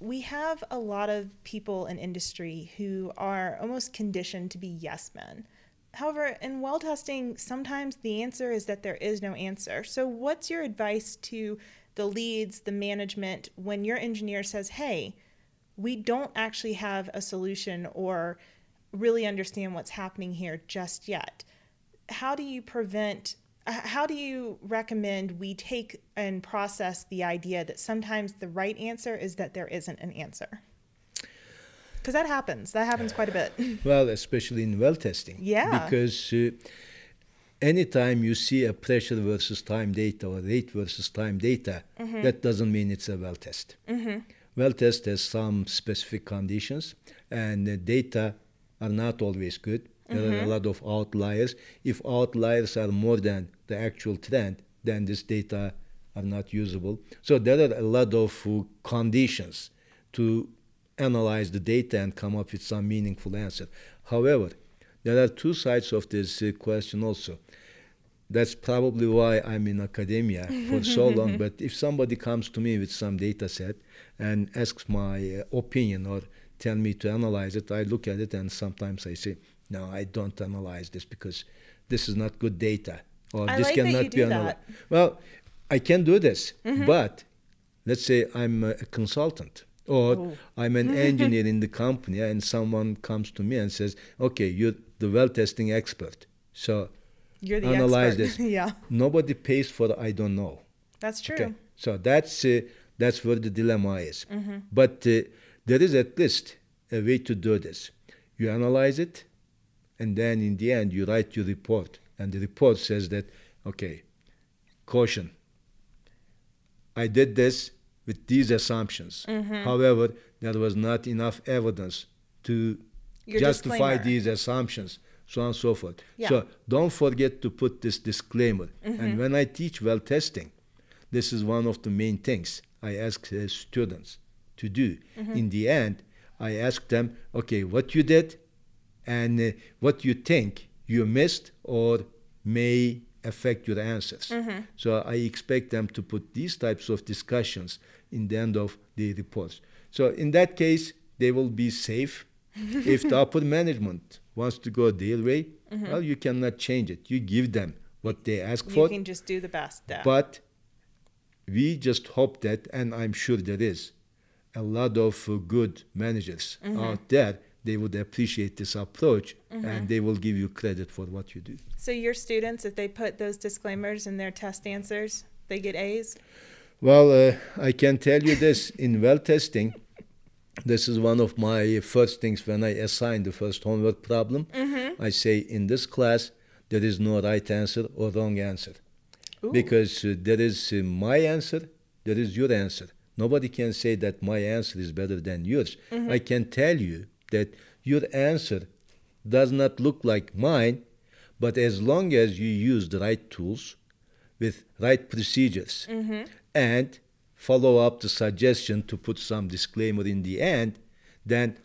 we have a lot of people in industry who are almost conditioned to be yes men. However, in well testing, sometimes the answer is that there is no answer. So, what's your advice to the leads, the management, when your engineer says, hey, we don't actually have a solution or really understand what's happening here just yet? How do you prevent? How do you recommend we take and process the idea that sometimes the right answer is that there isn't an answer? Because that happens. That happens quite a bit. [SIGHS]
Well, especially in well testing.
Yeah.
Because uh, anytime you see a pressure versus time data or rate versus time data,
Mm-hmm.
that doesn't mean it's a well test. Well test has some specific conditions, and the data are not always good. There
Mm-hmm.
are a lot of outliers. If outliers are more than the actual trend, then this data are not usable. So there are a lot of uh, conditions to analyze the data and come up with some meaningful answer. However, there are two sides of this uh, question also. That's probably why I'm in academia for so [LAUGHS] long. But if somebody comes to me with some data set and asks my uh, opinion or tell me to analyze it, I look at it and sometimes I say, no, I don't analyze this because this is not good data or
I
this
like
cannot be analyzed. Well, I can do this,
Mm-hmm.
but let's say I'm a consultant or
Oh.
I'm an [LAUGHS] engineer in the company and someone comes to me and says, okay, you're the well testing expert. So
You're the
analyze
expert.
this. [LAUGHS]
yeah,
Nobody pays for the I don't know.
that's true.
Okay. So that's uh, that's where the dilemma is.
Mm-hmm.
But uh, there is at least a way to do this. You analyze it, and then in the end you write your report, and the report says that okay, caution. I did this with these assumptions.
Mm-hmm.
However, there was not enough evidence to
Your
justify
disclaimer.
these assumptions, so on and so forth.
Yeah.
So don't forget to put this disclaimer. And when I teach well testing, this is one of the main things I ask uh, students to do. In the end, I ask them, okay, what you did and uh, what you think you missed or may affect your answers. So I expect them to put these types of discussions in the end of the reports. So in that case, they will be safe. [LAUGHS] if the upper management wants to go their way, well, you cannot change it. You give them what they ask
You
for.
can just do the best. Yeah.
But we just hope that, and I'm sure there is a lot of uh, good managers
Mm-hmm.
out there. They would appreciate this approach,
Mm-hmm.
and they will give you credit for what you do.
so your students, if they put those disclaimers in their test answers, they get A's.
Well, uh, I can tell you this in well testing. This is one of my first things when I assign the first homework problem.
Mm-hmm.
I say in this class there is no right answer or wrong answer.
Ooh.
because uh, there is uh, my answer, there is your answer. Nobody can say that my answer is better than yours. I can tell you that your answer does not look like mine, but as long as you use the right tools with right procedures mm-hmm. and follow up the suggestion to put some disclaimer in the end, then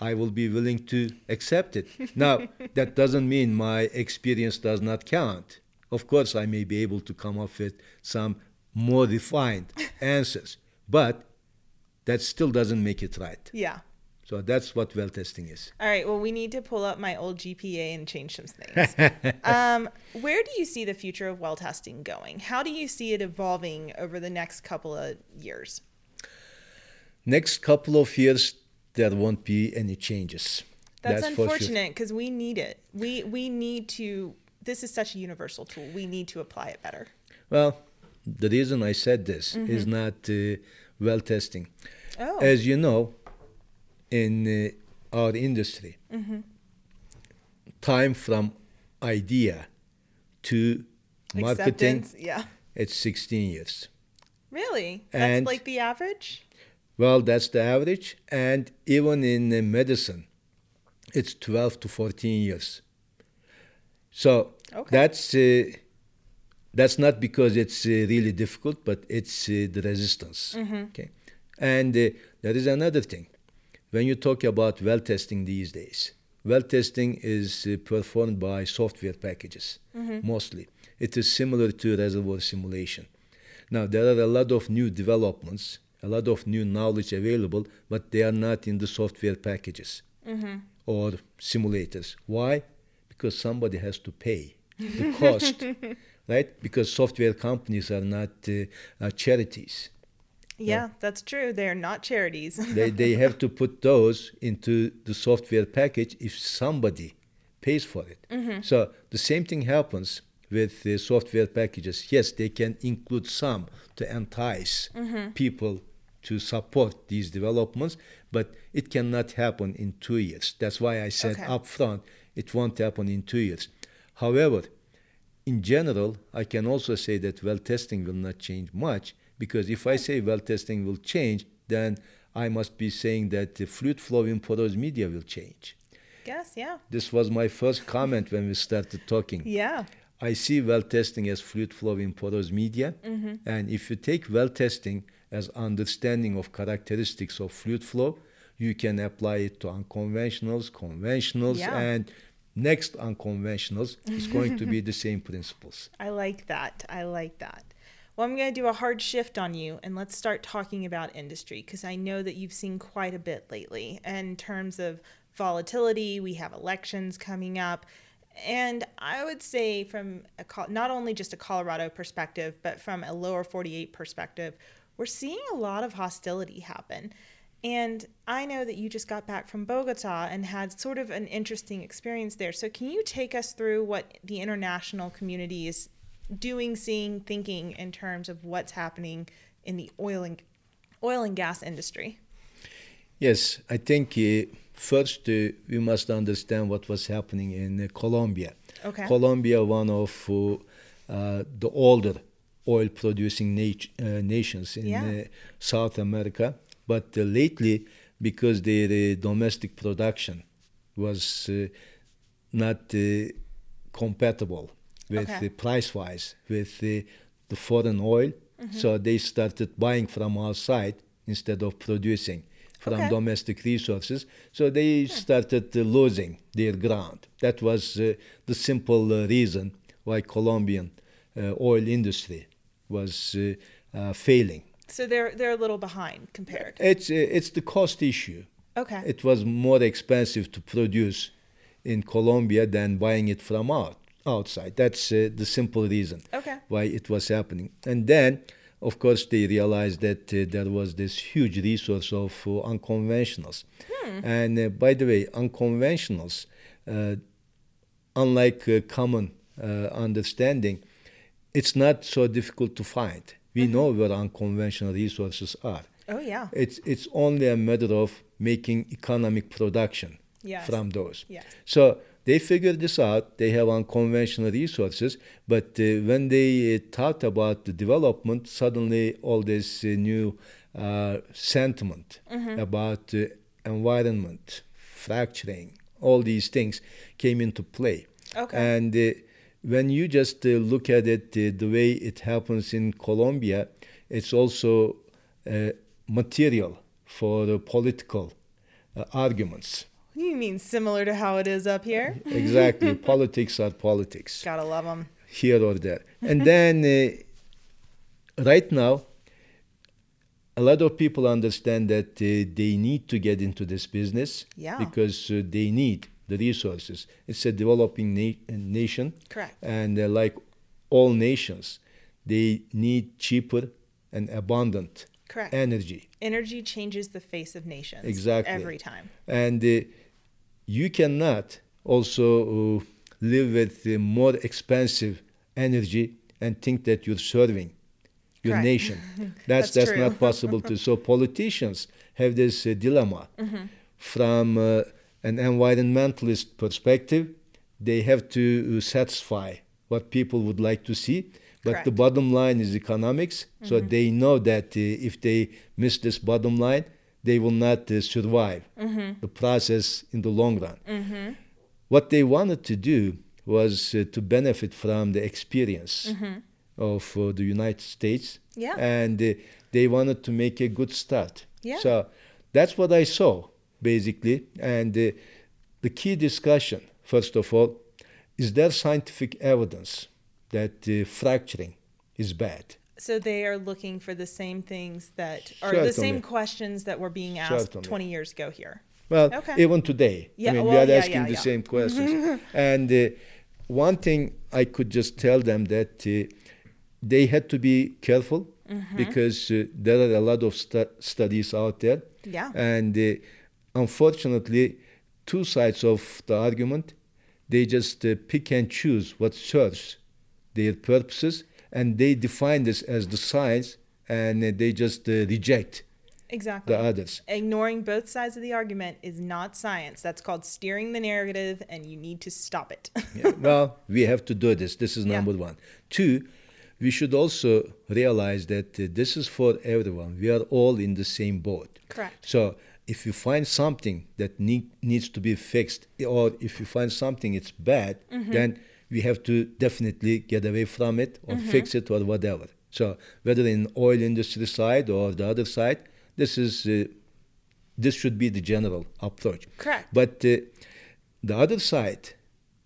I will be willing to accept it. [LAUGHS] now, that doesn't mean my experience does not count. Of course, I may be able to come up with some more refined [LAUGHS] answers, but that still doesn't make it right.
Yeah.
So that's what well testing is.
All right. Well, we need to pull up my old GPA and change some things. [LAUGHS] um, where do you see the future of well testing going? How do you see it evolving over the next couple of years?
Next couple of years, there won't be any changes.
That's,
sure.
unfortunate because we need it. We we need to. This is such a universal tool. We need to apply it better.
Well, the reason I said this is not uh, well testing.
Oh.
As you know, in uh, our industry, time from idea to marketing,
Acceptance. Yeah.
it's 16 years.
Really? That's
And-
like the average?
Well, that's the average. And even in uh, medicine, it's 12 to 14 years. So
Okay.
that's uh, That's not because it's uh, really difficult, but it's uh, the resistance. Okay, and uh, there is another thing. When you talk about well testing these days, well testing is uh, performed by software packages mostly. It is similar to reservoir simulation. Now there are a lot of new developments, a lot of new knowledge available, but they are not in the software packages or simulators. Why? Because somebody has to pay the cost, [LAUGHS] right? Because software companies are not uh, uh, charities.
Yeah, that's true. They're not charities. [LAUGHS]
They, they have to put those into the software package if somebody pays for it. Mm-hmm. So the same thing happens with the software packages. Yes, they can include some to entice mm-hmm. people to support these developments, but it cannot happen in two years. That's why I said
Okay.
up front it won't happen in two years. However, in general, I can also say that well testing will not change much because if I say well testing will change, then I must be saying that the fluid flow in porous media will change.
Yes, yeah.
This was my first comment when we started talking.
Yeah.
I see well testing as fluid flow in porous media. Mm-hmm. And if you take well testing as understanding of characteristics of fluid flow, you can apply it to unconventionals, conventionals,
Yeah.
and next unconventionals It's going to be [LAUGHS] the same principles.
I like that. I like that. Well, I'm going to do a hard shift on you and let's start talking about industry because I know that you've seen quite a bit lately in terms of volatility. We have elections coming up. And I would say, from a, not only just a Colorado perspective, but from a lower 48 perspective, we're seeing a lot of hostility happen. And I know that you just got back from Bogota and had sort of an interesting experience there. So, can you take us through what the international community is doing, seeing, thinking in terms of what's happening in the oil and oil and gas industry?
Yes, I think uh, first uh, we must understand what was happening in uh, Colombia.
Okay.
Colombia, one of uh, uh, the older oil producing nat- uh, nations in
Yeah.
uh, South America, but uh, lately, because their uh, domestic production was uh, not uh, compatible with
Okay.
uh, price wise with uh, the foreign oil,
Mm-hmm.
so they started buying from outside instead of producing from
Okay.
domestic resources. So they started uh, losing their ground. That was uh, the simple uh, reason why Colombian uh, oil industry was uh, uh, failing.
So they're they're a little behind compared.
It's uh, it's the cost issue.
Okay.
It was more expensive to produce in Colombia than buying it from out, outside. That's uh, the simple reason
Okay.
why it was happening. And then, of course, they realized that uh, there was this huge resource of uh, unconventionals. And uh, by the way, unconventionals, uh, unlike uh, common uh, understanding, it's not so difficult to find. We know where unconventional resources are.
Oh yeah.
It's it's only a matter of making economic production
Yes.
from those.
Yes.
So they figured this out. They have unconventional resources, but uh, when they uh, thought about the development, suddenly all this uh, new uh, sentiment about uh, environment, fracturing, all these things came into play.
Okay.
And uh, when you just uh, look at it uh, the way it happens in Colombia, it's also uh, material for political uh, arguments.
You mean similar to how it is up here?
Exactly. [LAUGHS] politics are politics
Gotta love them.
here or there. And [LAUGHS] then uh, right now, a lot of people understand that uh, they need to get into this business
Yeah.
because uh, they need the resources. It's a developing na- nation.
Correct.
And uh, like all nations, they need cheaper and abundant
Correct.
energy.
Energy changes the face of nations.
Exactly.
Every time.
And uh, you cannot also uh, live with more expensive energy and think that you're serving your
Correct.
nation. [LAUGHS] That's
That's
that's, not [LAUGHS] possible to. So politicians have this uh, dilemma
Mm-hmm.
from uh, an environmentalist perspective. They have to uh, satisfy what people would like to see. But the bottom line is economics. So
Mm-hmm.
they know that uh, if they miss this bottom line, they will not uh, survive
Mm-hmm.
the process in the long run. What they wanted to do was uh, to benefit from the experience of uh, the United States.
Yeah.
And uh, they wanted to make a good start.
Yeah.
So that's what I saw, basically. And uh, the key discussion, first of all, is there scientific evidence that uh, fracturing is bad?
So they are looking for the same things that are the same questions that were being asked
Certainly.
20 years ago here.
Well,
Okay.
even today,
Yeah,
I mean,
well,
we are asking
yeah,
the
yeah.
same [LAUGHS] questions. and uh, one thing I could just tell them that uh, they had to be careful
Mm-hmm.
because uh, there are a lot of stu- studies out there.
Yeah.
And uh, unfortunately, two sides of the argument, they just uh, pick and choose what serves their purposes, and they define this as the science, and they just uh, reject
Exactly.
the others.
Ignoring both sides of the argument is not science. That's called steering the narrative, and you need to stop it.
Yeah, [LAUGHS] well, we have to do this. This is
Yeah.
number one. Two, we should also realize that uh, this is for everyone. We are all in the same boat.
Correct.
So if you find something that need, needs to be fixed, or if you find something it's bad,
Mm-hmm.
then we have to definitely get away from it or
Mm-hmm.
fix it or whatever. So whether in oil industry side or the other side, this is uh, this should be the general approach.
Correct.
But uh, the other side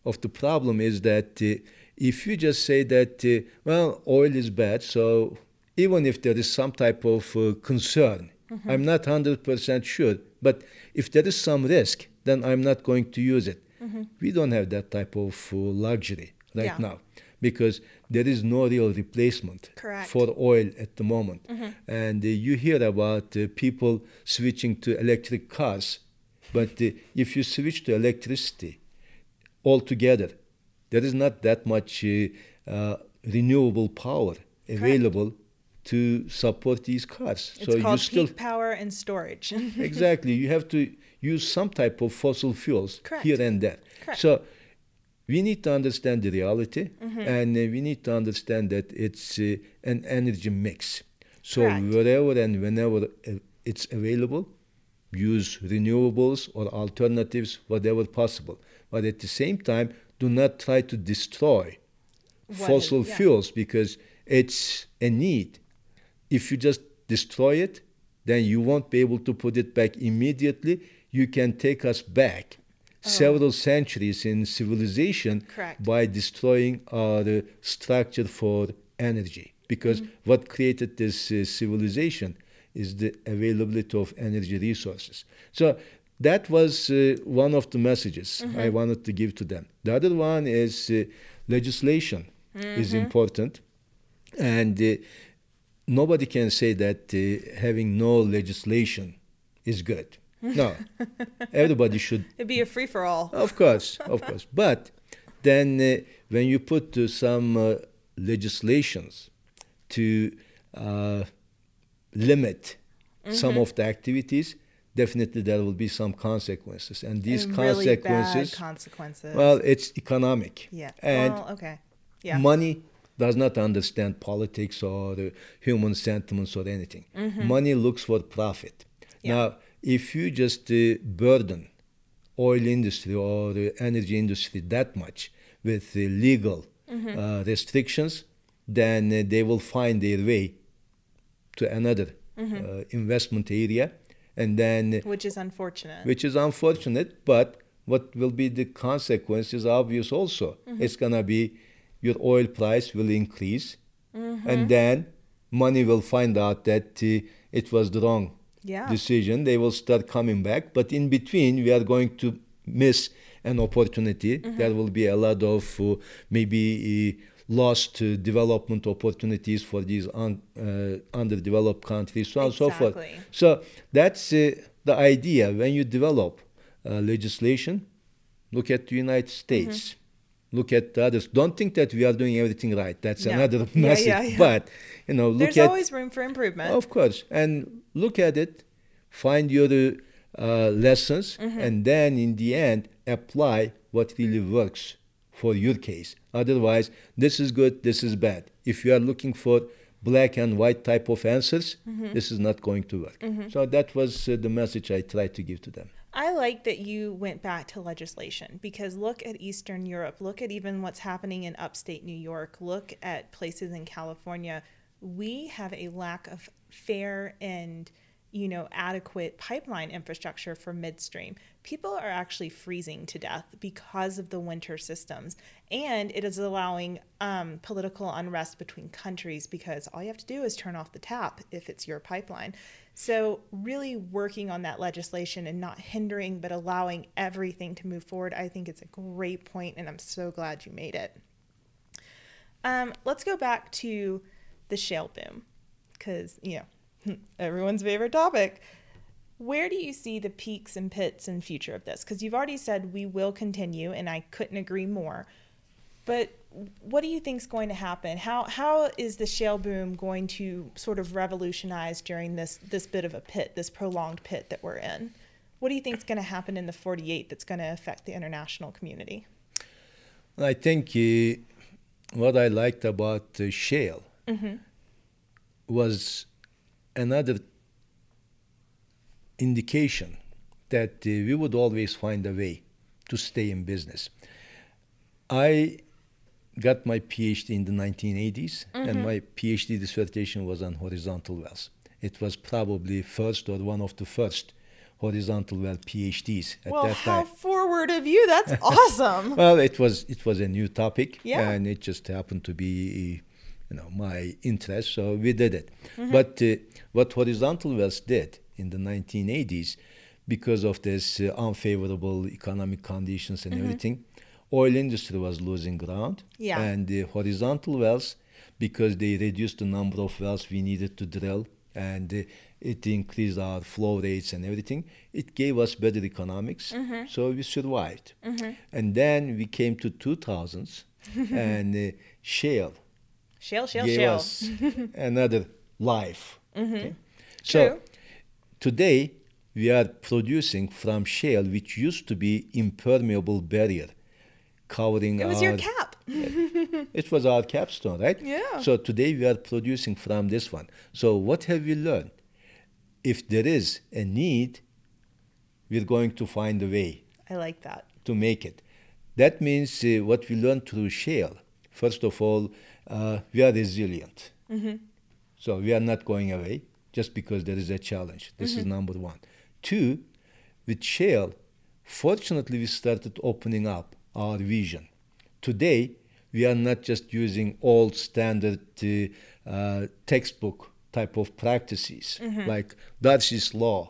of the problem is that uh, if you just say that, uh, well, oil is bad, so even if there is some type of uh, concern,
Mm-hmm.
I'm not 100% sure, but if there is some risk, then I'm not going to use it. We don't have that type of uh, luxury right
Mm-hmm. Yeah.
now because there is no real replacement
Correct.
for oil at the moment.
Mm-hmm.
And uh, you hear about uh, people switching to electric cars, but uh, if you switch to electricity altogether, there is not that much uh, uh, renewable power available to support these cars.
It's
so you
called
still
peak power and storage. [LAUGHS]
exactly you have to use some type of fossil fuels
Correct.
here and there.
Correct.
So we need to understand the reality,
Mm-hmm.
and uh, we need to understand that it's uh, an energy mix. So
Correct.
wherever and whenever uh, it's available, use renewables or alternatives, whatever possible. But at the same time, do not try to destroy
What is-
fossil
yeah.
fuels because it's a need. If you just destroy it, then you won't be able to put it back immediately. You can take us back several centuries in civilization
Correct.
by destroying our structure for energy. Because what created this uh, civilization is the availability of energy resources. So that was uh, one of the messages I wanted to give to them. The other one is uh, legislation is important, and uh, nobody can say that uh, having no legislation is good. No, everybody should
It'd [LAUGHS] be a free for all.
of course, of course. But then uh, when you put uh, some uh, legislations to uh, limit some
Mm-hmm.
of the activities, definitely there will be some consequences. And these
And really bad
consequences,
consequences.
well, it's economic.
yeah.
And
well, okay. Yeah.
money does not understand politics or human sentiments or anything. Money looks for profit.
Mm-hmm. Yeah.
Now, if you just uh, burden oil industry or the energy industry that much with uh, legal
Mm-hmm.
uh, restrictions, then uh, they will find their way to another
Mm-hmm.
uh, investment area, and then
Which is unfortunate.
which is unfortunate, but what will be the consequence is obvious also.
Mm-hmm.
It's gonna be your oil price will increase,
Mm-hmm.
and then money will find out that uh, it was the wrong
Yeah.
decision. They will start coming back, but in between, we are going to miss an opportunity.
Mm-hmm.
There will be a lot of uh, maybe uh, lost uh, development opportunities for these un, uh, underdeveloped countries, so on and so forth. So that's uh, the idea. When you develop uh, legislation, look at the United States. Look at the others. Don't think that we are doing everything right. That's
No.
another [LAUGHS]
Yeah,
message.
yeah, yeah.
But you know, look
There's
at
always room for improvement.
of course, and look at it, find your uh, lessons,
Mm-hmm.
and then in the end apply what really works for your case. Otherwise, this is good, this is bad. If you are looking for black and white type of answers,
Mm-hmm.
this is not going to work. So that was uh, the message I tried to give to them.
I like that you went back to legislation because look at Eastern Europe, look at even what's happening in upstate New York, look at places in California. We have a lack of fair and you know adequate pipeline infrastructure for midstream people are actually freezing to death because of the winter systems and it is allowing um, political unrest between countries because all you have to do is turn off the tap if it's your pipeline so really working on that legislation and not hindering but allowing everything to move forward i think it's a great point and i'm so glad you made it um, let's go back to the shale boom because you know [LAUGHS] everyone's favorite topic. Where do you see the peaks and pits and future of this? Because you've already said we will continue, and I couldn't agree more. But what do you think is going to happen? How how is the shale boom going to sort of revolutionize during this this bit of a pit, this prolonged pit that we're in? What do you think is going to happen in the 48 that's going to affect the international community?
I think uh, what I liked about uh, shale mm-hmm. was another indication that uh, we would always find a way to stay in business. I got my PhD in the 1980s, mm-hmm. and my PhD dissertation was on horizontal wells. It was probably first or one of the first horizontal well PhDs at
well,
that
how forward of you! That's [LAUGHS] awesome.
well, it was it was a new topic,
yeah.
and it just happened to be you know my interest, so we did it. Mm-hmm. But uh, what horizontal wells did in the 1980s, because of this uh, unfavorable economic conditions and mm-hmm. everything, oil industry was losing ground,
yeah.
and the horizontal wells, because they reduced the number of wells we needed to drill, and uh, it increased our flow rates and everything. It gave us better economics, mm-hmm. so we survived. Mm-hmm. And then we came to 2000s, [LAUGHS] and uh, shale
Shale, shale,
gave
shale.
us [LAUGHS] another life.
Mm-hmm.
Okay? So today we are producing from shale, which used to be impermeable barrier, covering.
It was
our,
your cap. [LAUGHS]
it was our capstone, right?
Yeah.
So today we are producing from this one. So what have we learned? If there is a need, we're going to find a way.
I like that.
To make it. That means uh, what we learned through shale. First of all, uh, we are resilient. Mm-hmm. So we are not going away just because there is a challenge. This mm-hmm. is number one. Two, with shale, fortunately, we started opening up our vision. Today, we are not just using old standard uh, uh, textbook type of practices mm-hmm. like Darcy's law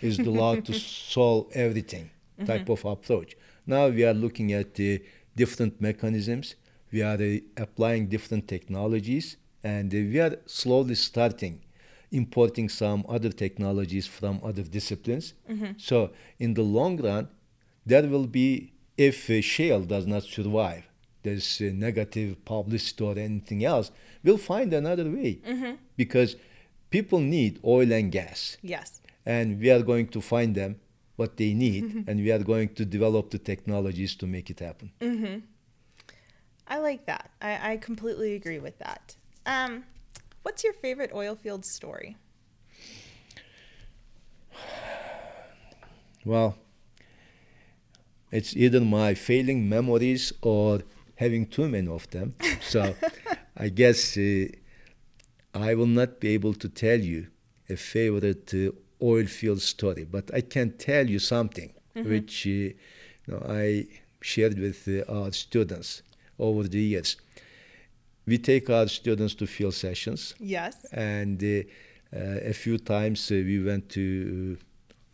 is the law to [LAUGHS] solve everything type mm-hmm. of approach. Now we are looking at the different mechanisms we are uh, applying different technologies and uh, we are slowly starting importing some other technologies from other disciplines. Mm-hmm. So in the long run, there will be, if uh, shale does not survive, there's negative publicity or anything else, we'll find another way mm-hmm. because people need oil and gas.
Yes.
And we are going to find them what they need, mm-hmm. and we are going to develop the technologies to make it happen.
Mm-hmm. I like that. I, I completely agree with that. Um, what's your favorite oil field story?
Well, it's either my failing memories or having too many of them. So [LAUGHS] I guess uh, I will not be able to tell you a favorite uh, oil field story, but I can tell you something mm-hmm. which uh, you know, I shared with uh, our students over the years. We take our students to field sessions.
Yes.
And uh, uh, a few times uh, we went to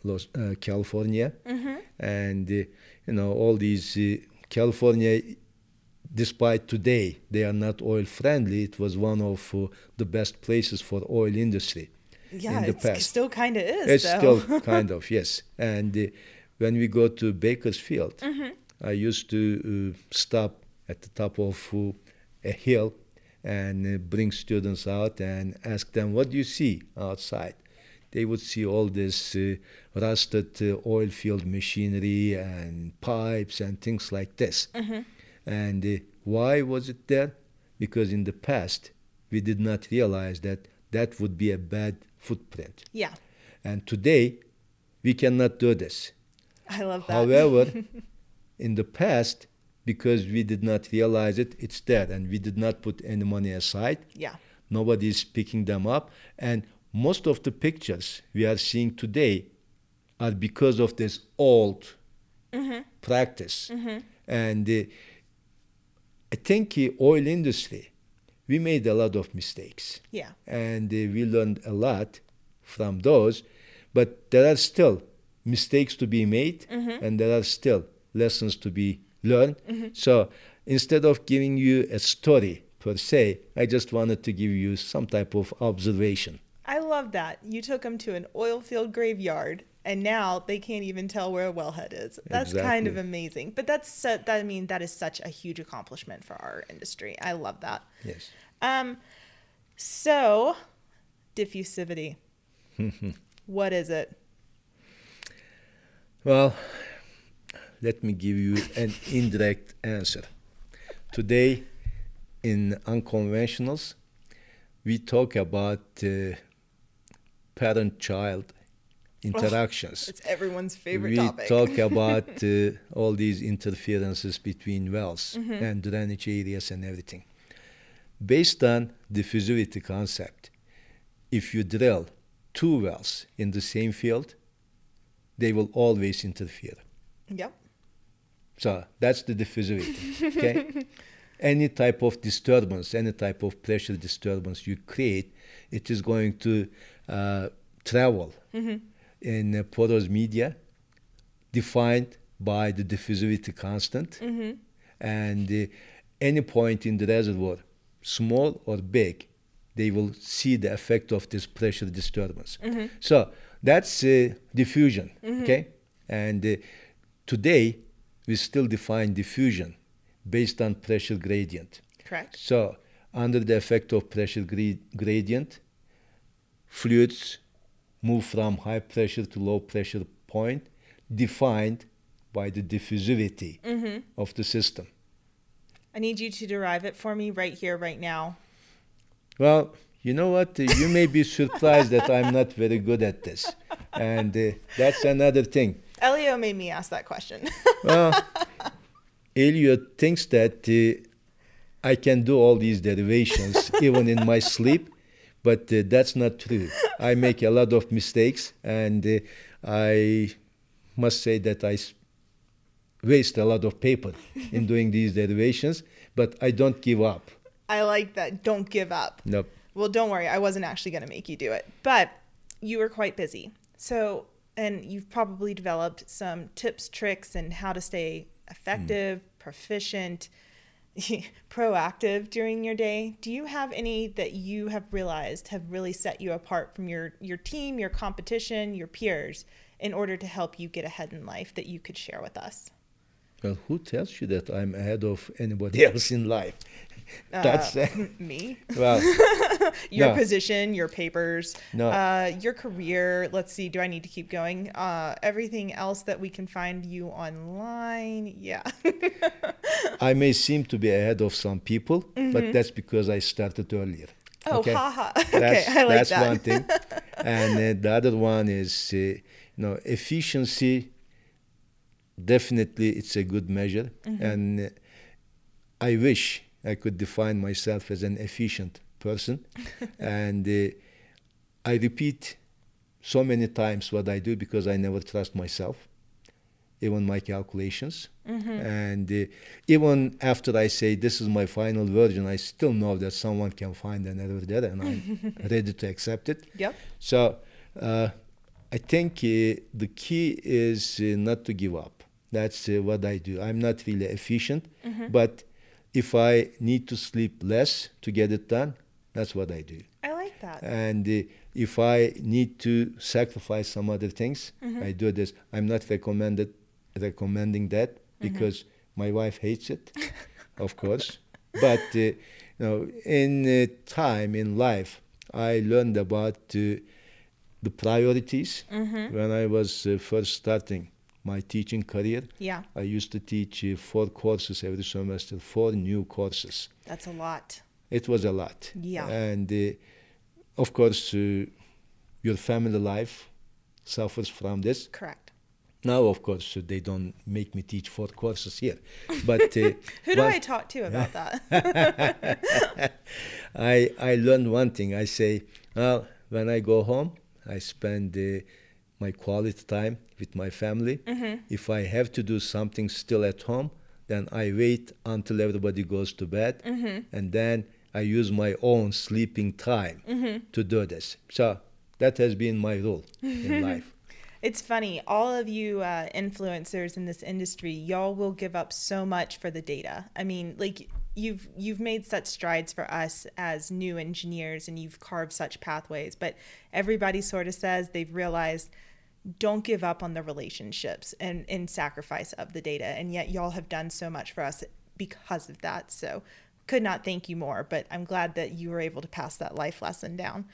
Los, California. Mm-hmm. And, you know, all these California despite today they are not oil friendly, it was one of uh, the best places for oil industry
yeah,
in the
past. still kind of is.
It's
though.
still [LAUGHS] kind of yes. And uh, when we go to Bakersfield, mm-hmm. I used to uh, stop at the top of a hill and uh, bring students out and ask them, what do you see outside? They would see all this uh, rusted uh, oil field machinery and pipes and things like this. Mm-hmm. And uh, why was it there? Because in the past, we did not realize that that would be a bad footprint.
Yeah.
And today, we cannot do this.
I love that.
However, [LAUGHS] in the past, because we did not realize it, it's there, and we did not put any money aside.
yeah.
Nobody is picking them up, and most of the pictures we are seeing today are because of this old practice. And uh, I think uh, oil industry, we made a lot of mistakes.
Yeah.
and uh, we learned a lot from those but there are still mistakes to be made and there are still lessons to be learned. So instead of giving you a story per se i just wanted to give you some type of observation.
I love that. You took them to an oil field graveyard and now they can't even tell where a wellhead is. That's kind of amazing. But that's su- that I mean that is such a huge accomplishment for our industry. I love that.
yes
Um so diffusivity. [LAUGHS] what is it?
well let me give you an indirect answer today in unconventionals we talk about uh, parent interactions
It's everyone's favorite
we
topic.
talk [LAUGHS] about uh, all these interferences between wells and drainage areas and everything. Based on diffusivity concept, if you drill two wells in the same field, they will always interfere.
yep.
So that's the diffusivity. Okay. [LAUGHS] any type of disturbance, any type of pressure disturbance you create, it is going to uh, travel in uh, porous media, defined by the diffusivity constant, and uh, any point in the reservoir, small or big, they will see the effect of this pressure disturbance. So that's uh, diffusion, okay? And uh, today we still define diffusion based on pressure gradient.
Correct.
So under the effect of pressure gra- gradient, fluids move from high pressure to low pressure point defined by the diffusivity of the system.
I need you to derive it for me right here, right now.
Well, you know what? Uh, You may be surprised that I'm not very good at this. And uh, that's another thing.
Elio made me ask that question. [LAUGHS]
Well, Elliot thinks that uh, I can do all these derivations even in my sleep, but uh, that's not true. I make a lot of mistakes, and uh, I must say that I waste a lot of paper in [LAUGHS] doing these derivations, but I don't give up.
I like that. Don't give up.
Nope.
Well, don't worry. I wasn't actually going to make you do it, but you were quite busy. So, and you've probably developed some tips, tricks, and how to stay effective, proficient, [LAUGHS] proactive during your day. Do you have any that you have realized have really set you apart from your your team, your competition, your peers in order to help you get ahead in life that you could share with us?
Well, who tells you that I'm ahead of anybody else in life? [LAUGHS] That's uh,
Me? [LAUGHS]
well. [LAUGHS]
your
No.
position, your papers,
No.
uh, your career. Let's see. Do I need to keep going? Uh, everything else that we can find you online. Yeah.
I may seem to be ahead of some people, but that's because I started earlier.
Mm-hmm. oh,
okay?
haha. Okay, I like
that's
that.
one thing. and uh, the other one is, uh, you know, efficiency. Definitely, it's a good measure,
Mm-hmm.
and uh, I wish I could define myself as an efficient person. [LAUGHS] and uh, I repeat so many times what I do because I never trust myself, even my calculations. And uh, even after I say this is my final version, I still know that someone can find an error there, and I'm [LAUGHS] ready to accept it.
Yep.
So uh, I think uh, the key is uh, not to give up. That's uh, what I do. I'm not really efficient, but if I need to sleep less to get it done, that's what I do.
I like that.
And uh, if I need to sacrifice some other things, I do this. I'm not recommended recommending that because my wife hates it, [LAUGHS] of course. But uh, you know, in uh, time in life, I learned about uh, the priorities when I was uh, first starting my teaching career.
Yeah,
I used to teach uh, four courses every semester, four new courses.
that's a lot.
It was a lot.
Yeah.
And uh, of course, uh, your family life suffers from this.
Correct.
Now, of course, uh, they don't make me teach four courses here. But uh, [LAUGHS]
Who do I talk to about that? [LAUGHS]
I I learned one thing. I say, well, when I go home, I spend uh, my quality time with my family. Mm-hmm. If I have to do something still at home, then I wait until everybody goes to bed, mm-hmm. and then I use my own sleeping time mm-hmm. to do this. So that has been my rule in [LAUGHS] life.
It's funny, all of you uh, influencers in this industry, y'all will give up so much for the data. I mean, like you've you've made such strides for us as new engineers, and you've carved such pathways. But everybody sort of says they've realized don't give up on the relationships and in sacrifice of the data, and yet y'all have done so much for us because of that. So could not thank you more. But I'm glad that you were able to pass that life lesson down.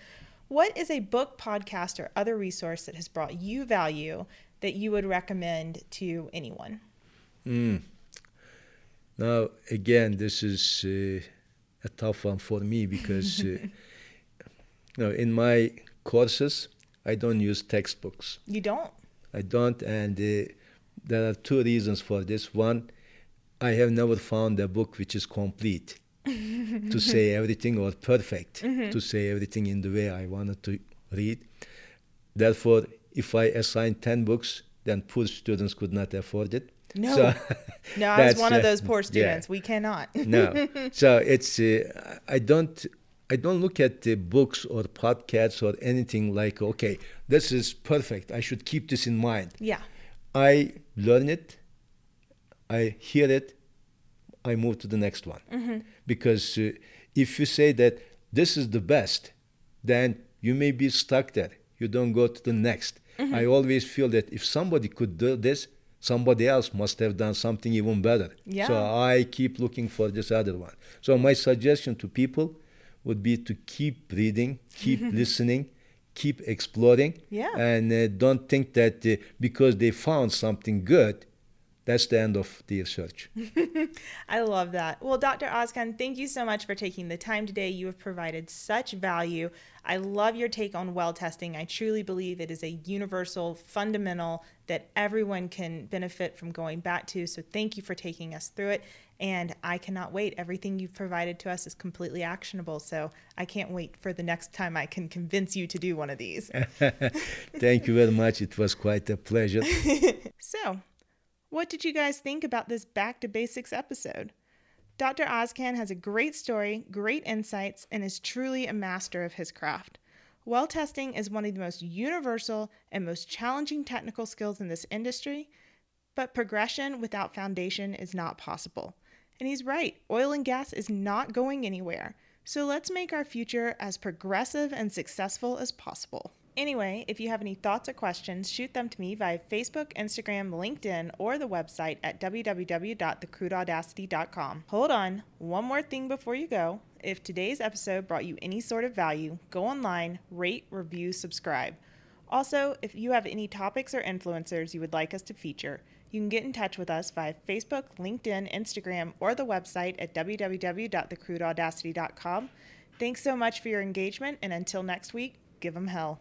What is a book, podcast, or other resource that has brought you value that you would recommend to anyone? Hmm.
Now, again, this is uh, a tough one for me because, uh, [LAUGHS] you know, in my courses, I don't use textbooks.
You don't.
I don't, and uh, there are two reasons for this. One, I have never found a book which is complete [LAUGHS] to say everything or perfect to say everything in the way I wanted to read. Therefore, if I assign 10 books, then poor students could not afford it.
No.
So [LAUGHS]
No, I was one of
uh,
those poor
yeah.
students. We cannot. [LAUGHS]
no. So it's uh, I don't I don't look at the books or podcasts or anything like okay this is perfect I should keep this in mind.
yeah.
I learn it, I hear it, I move to the next one because uh, if you say that this is the best, then you may be stuck there. You don't go to the next. I always feel that if somebody could do this, somebody else must have done something even better.
Yeah.
So I keep looking for this other one. So my suggestion to people would be to keep reading, keep [LAUGHS] listening, keep exploring,
Yeah.
and uh, don't think that uh, because they found something good, that's the end of the search. [LAUGHS]
I love that. Well, Dr. Ozkan, thank you so much for taking the time today. You have provided such value. I love your take on well testing. I truly believe it is a universal, fundamental that everyone can benefit from going back to. So thank you for taking us through it. And I cannot wait. Everything you've provided to us is completely actionable. So I can't wait for the next time I can convince you to do one of these. [LAUGHS]
Thank you very much. It was quite a pleasure. [LAUGHS]
So, what did you guys think about this Back to Basics episode? Dr. Ozkan has a great story, great insights, and is truly a master of his craft. Well testing is one of the most universal and most challenging technical skills in this industry, but progression without foundation is not possible. And he's right, oil and gas is not going anywhere. So let's make our future as progressive and successful as possible. Anyway, if you have any thoughts or questions, shoot them to me via Facebook, Instagram, LinkedIn, or the website at www.thecrudeaudacity.com. Hold on, one more thing before you go. If today's episode brought you any sort of value, go online, rate, review, subscribe. Also, if you have any topics or influencers you would like us to feature, you can get in touch with us via Facebook, LinkedIn, Instagram, or the website at www.thecrudeaudacity.com. Thanks so much for your engagement, and until next week, give them hell.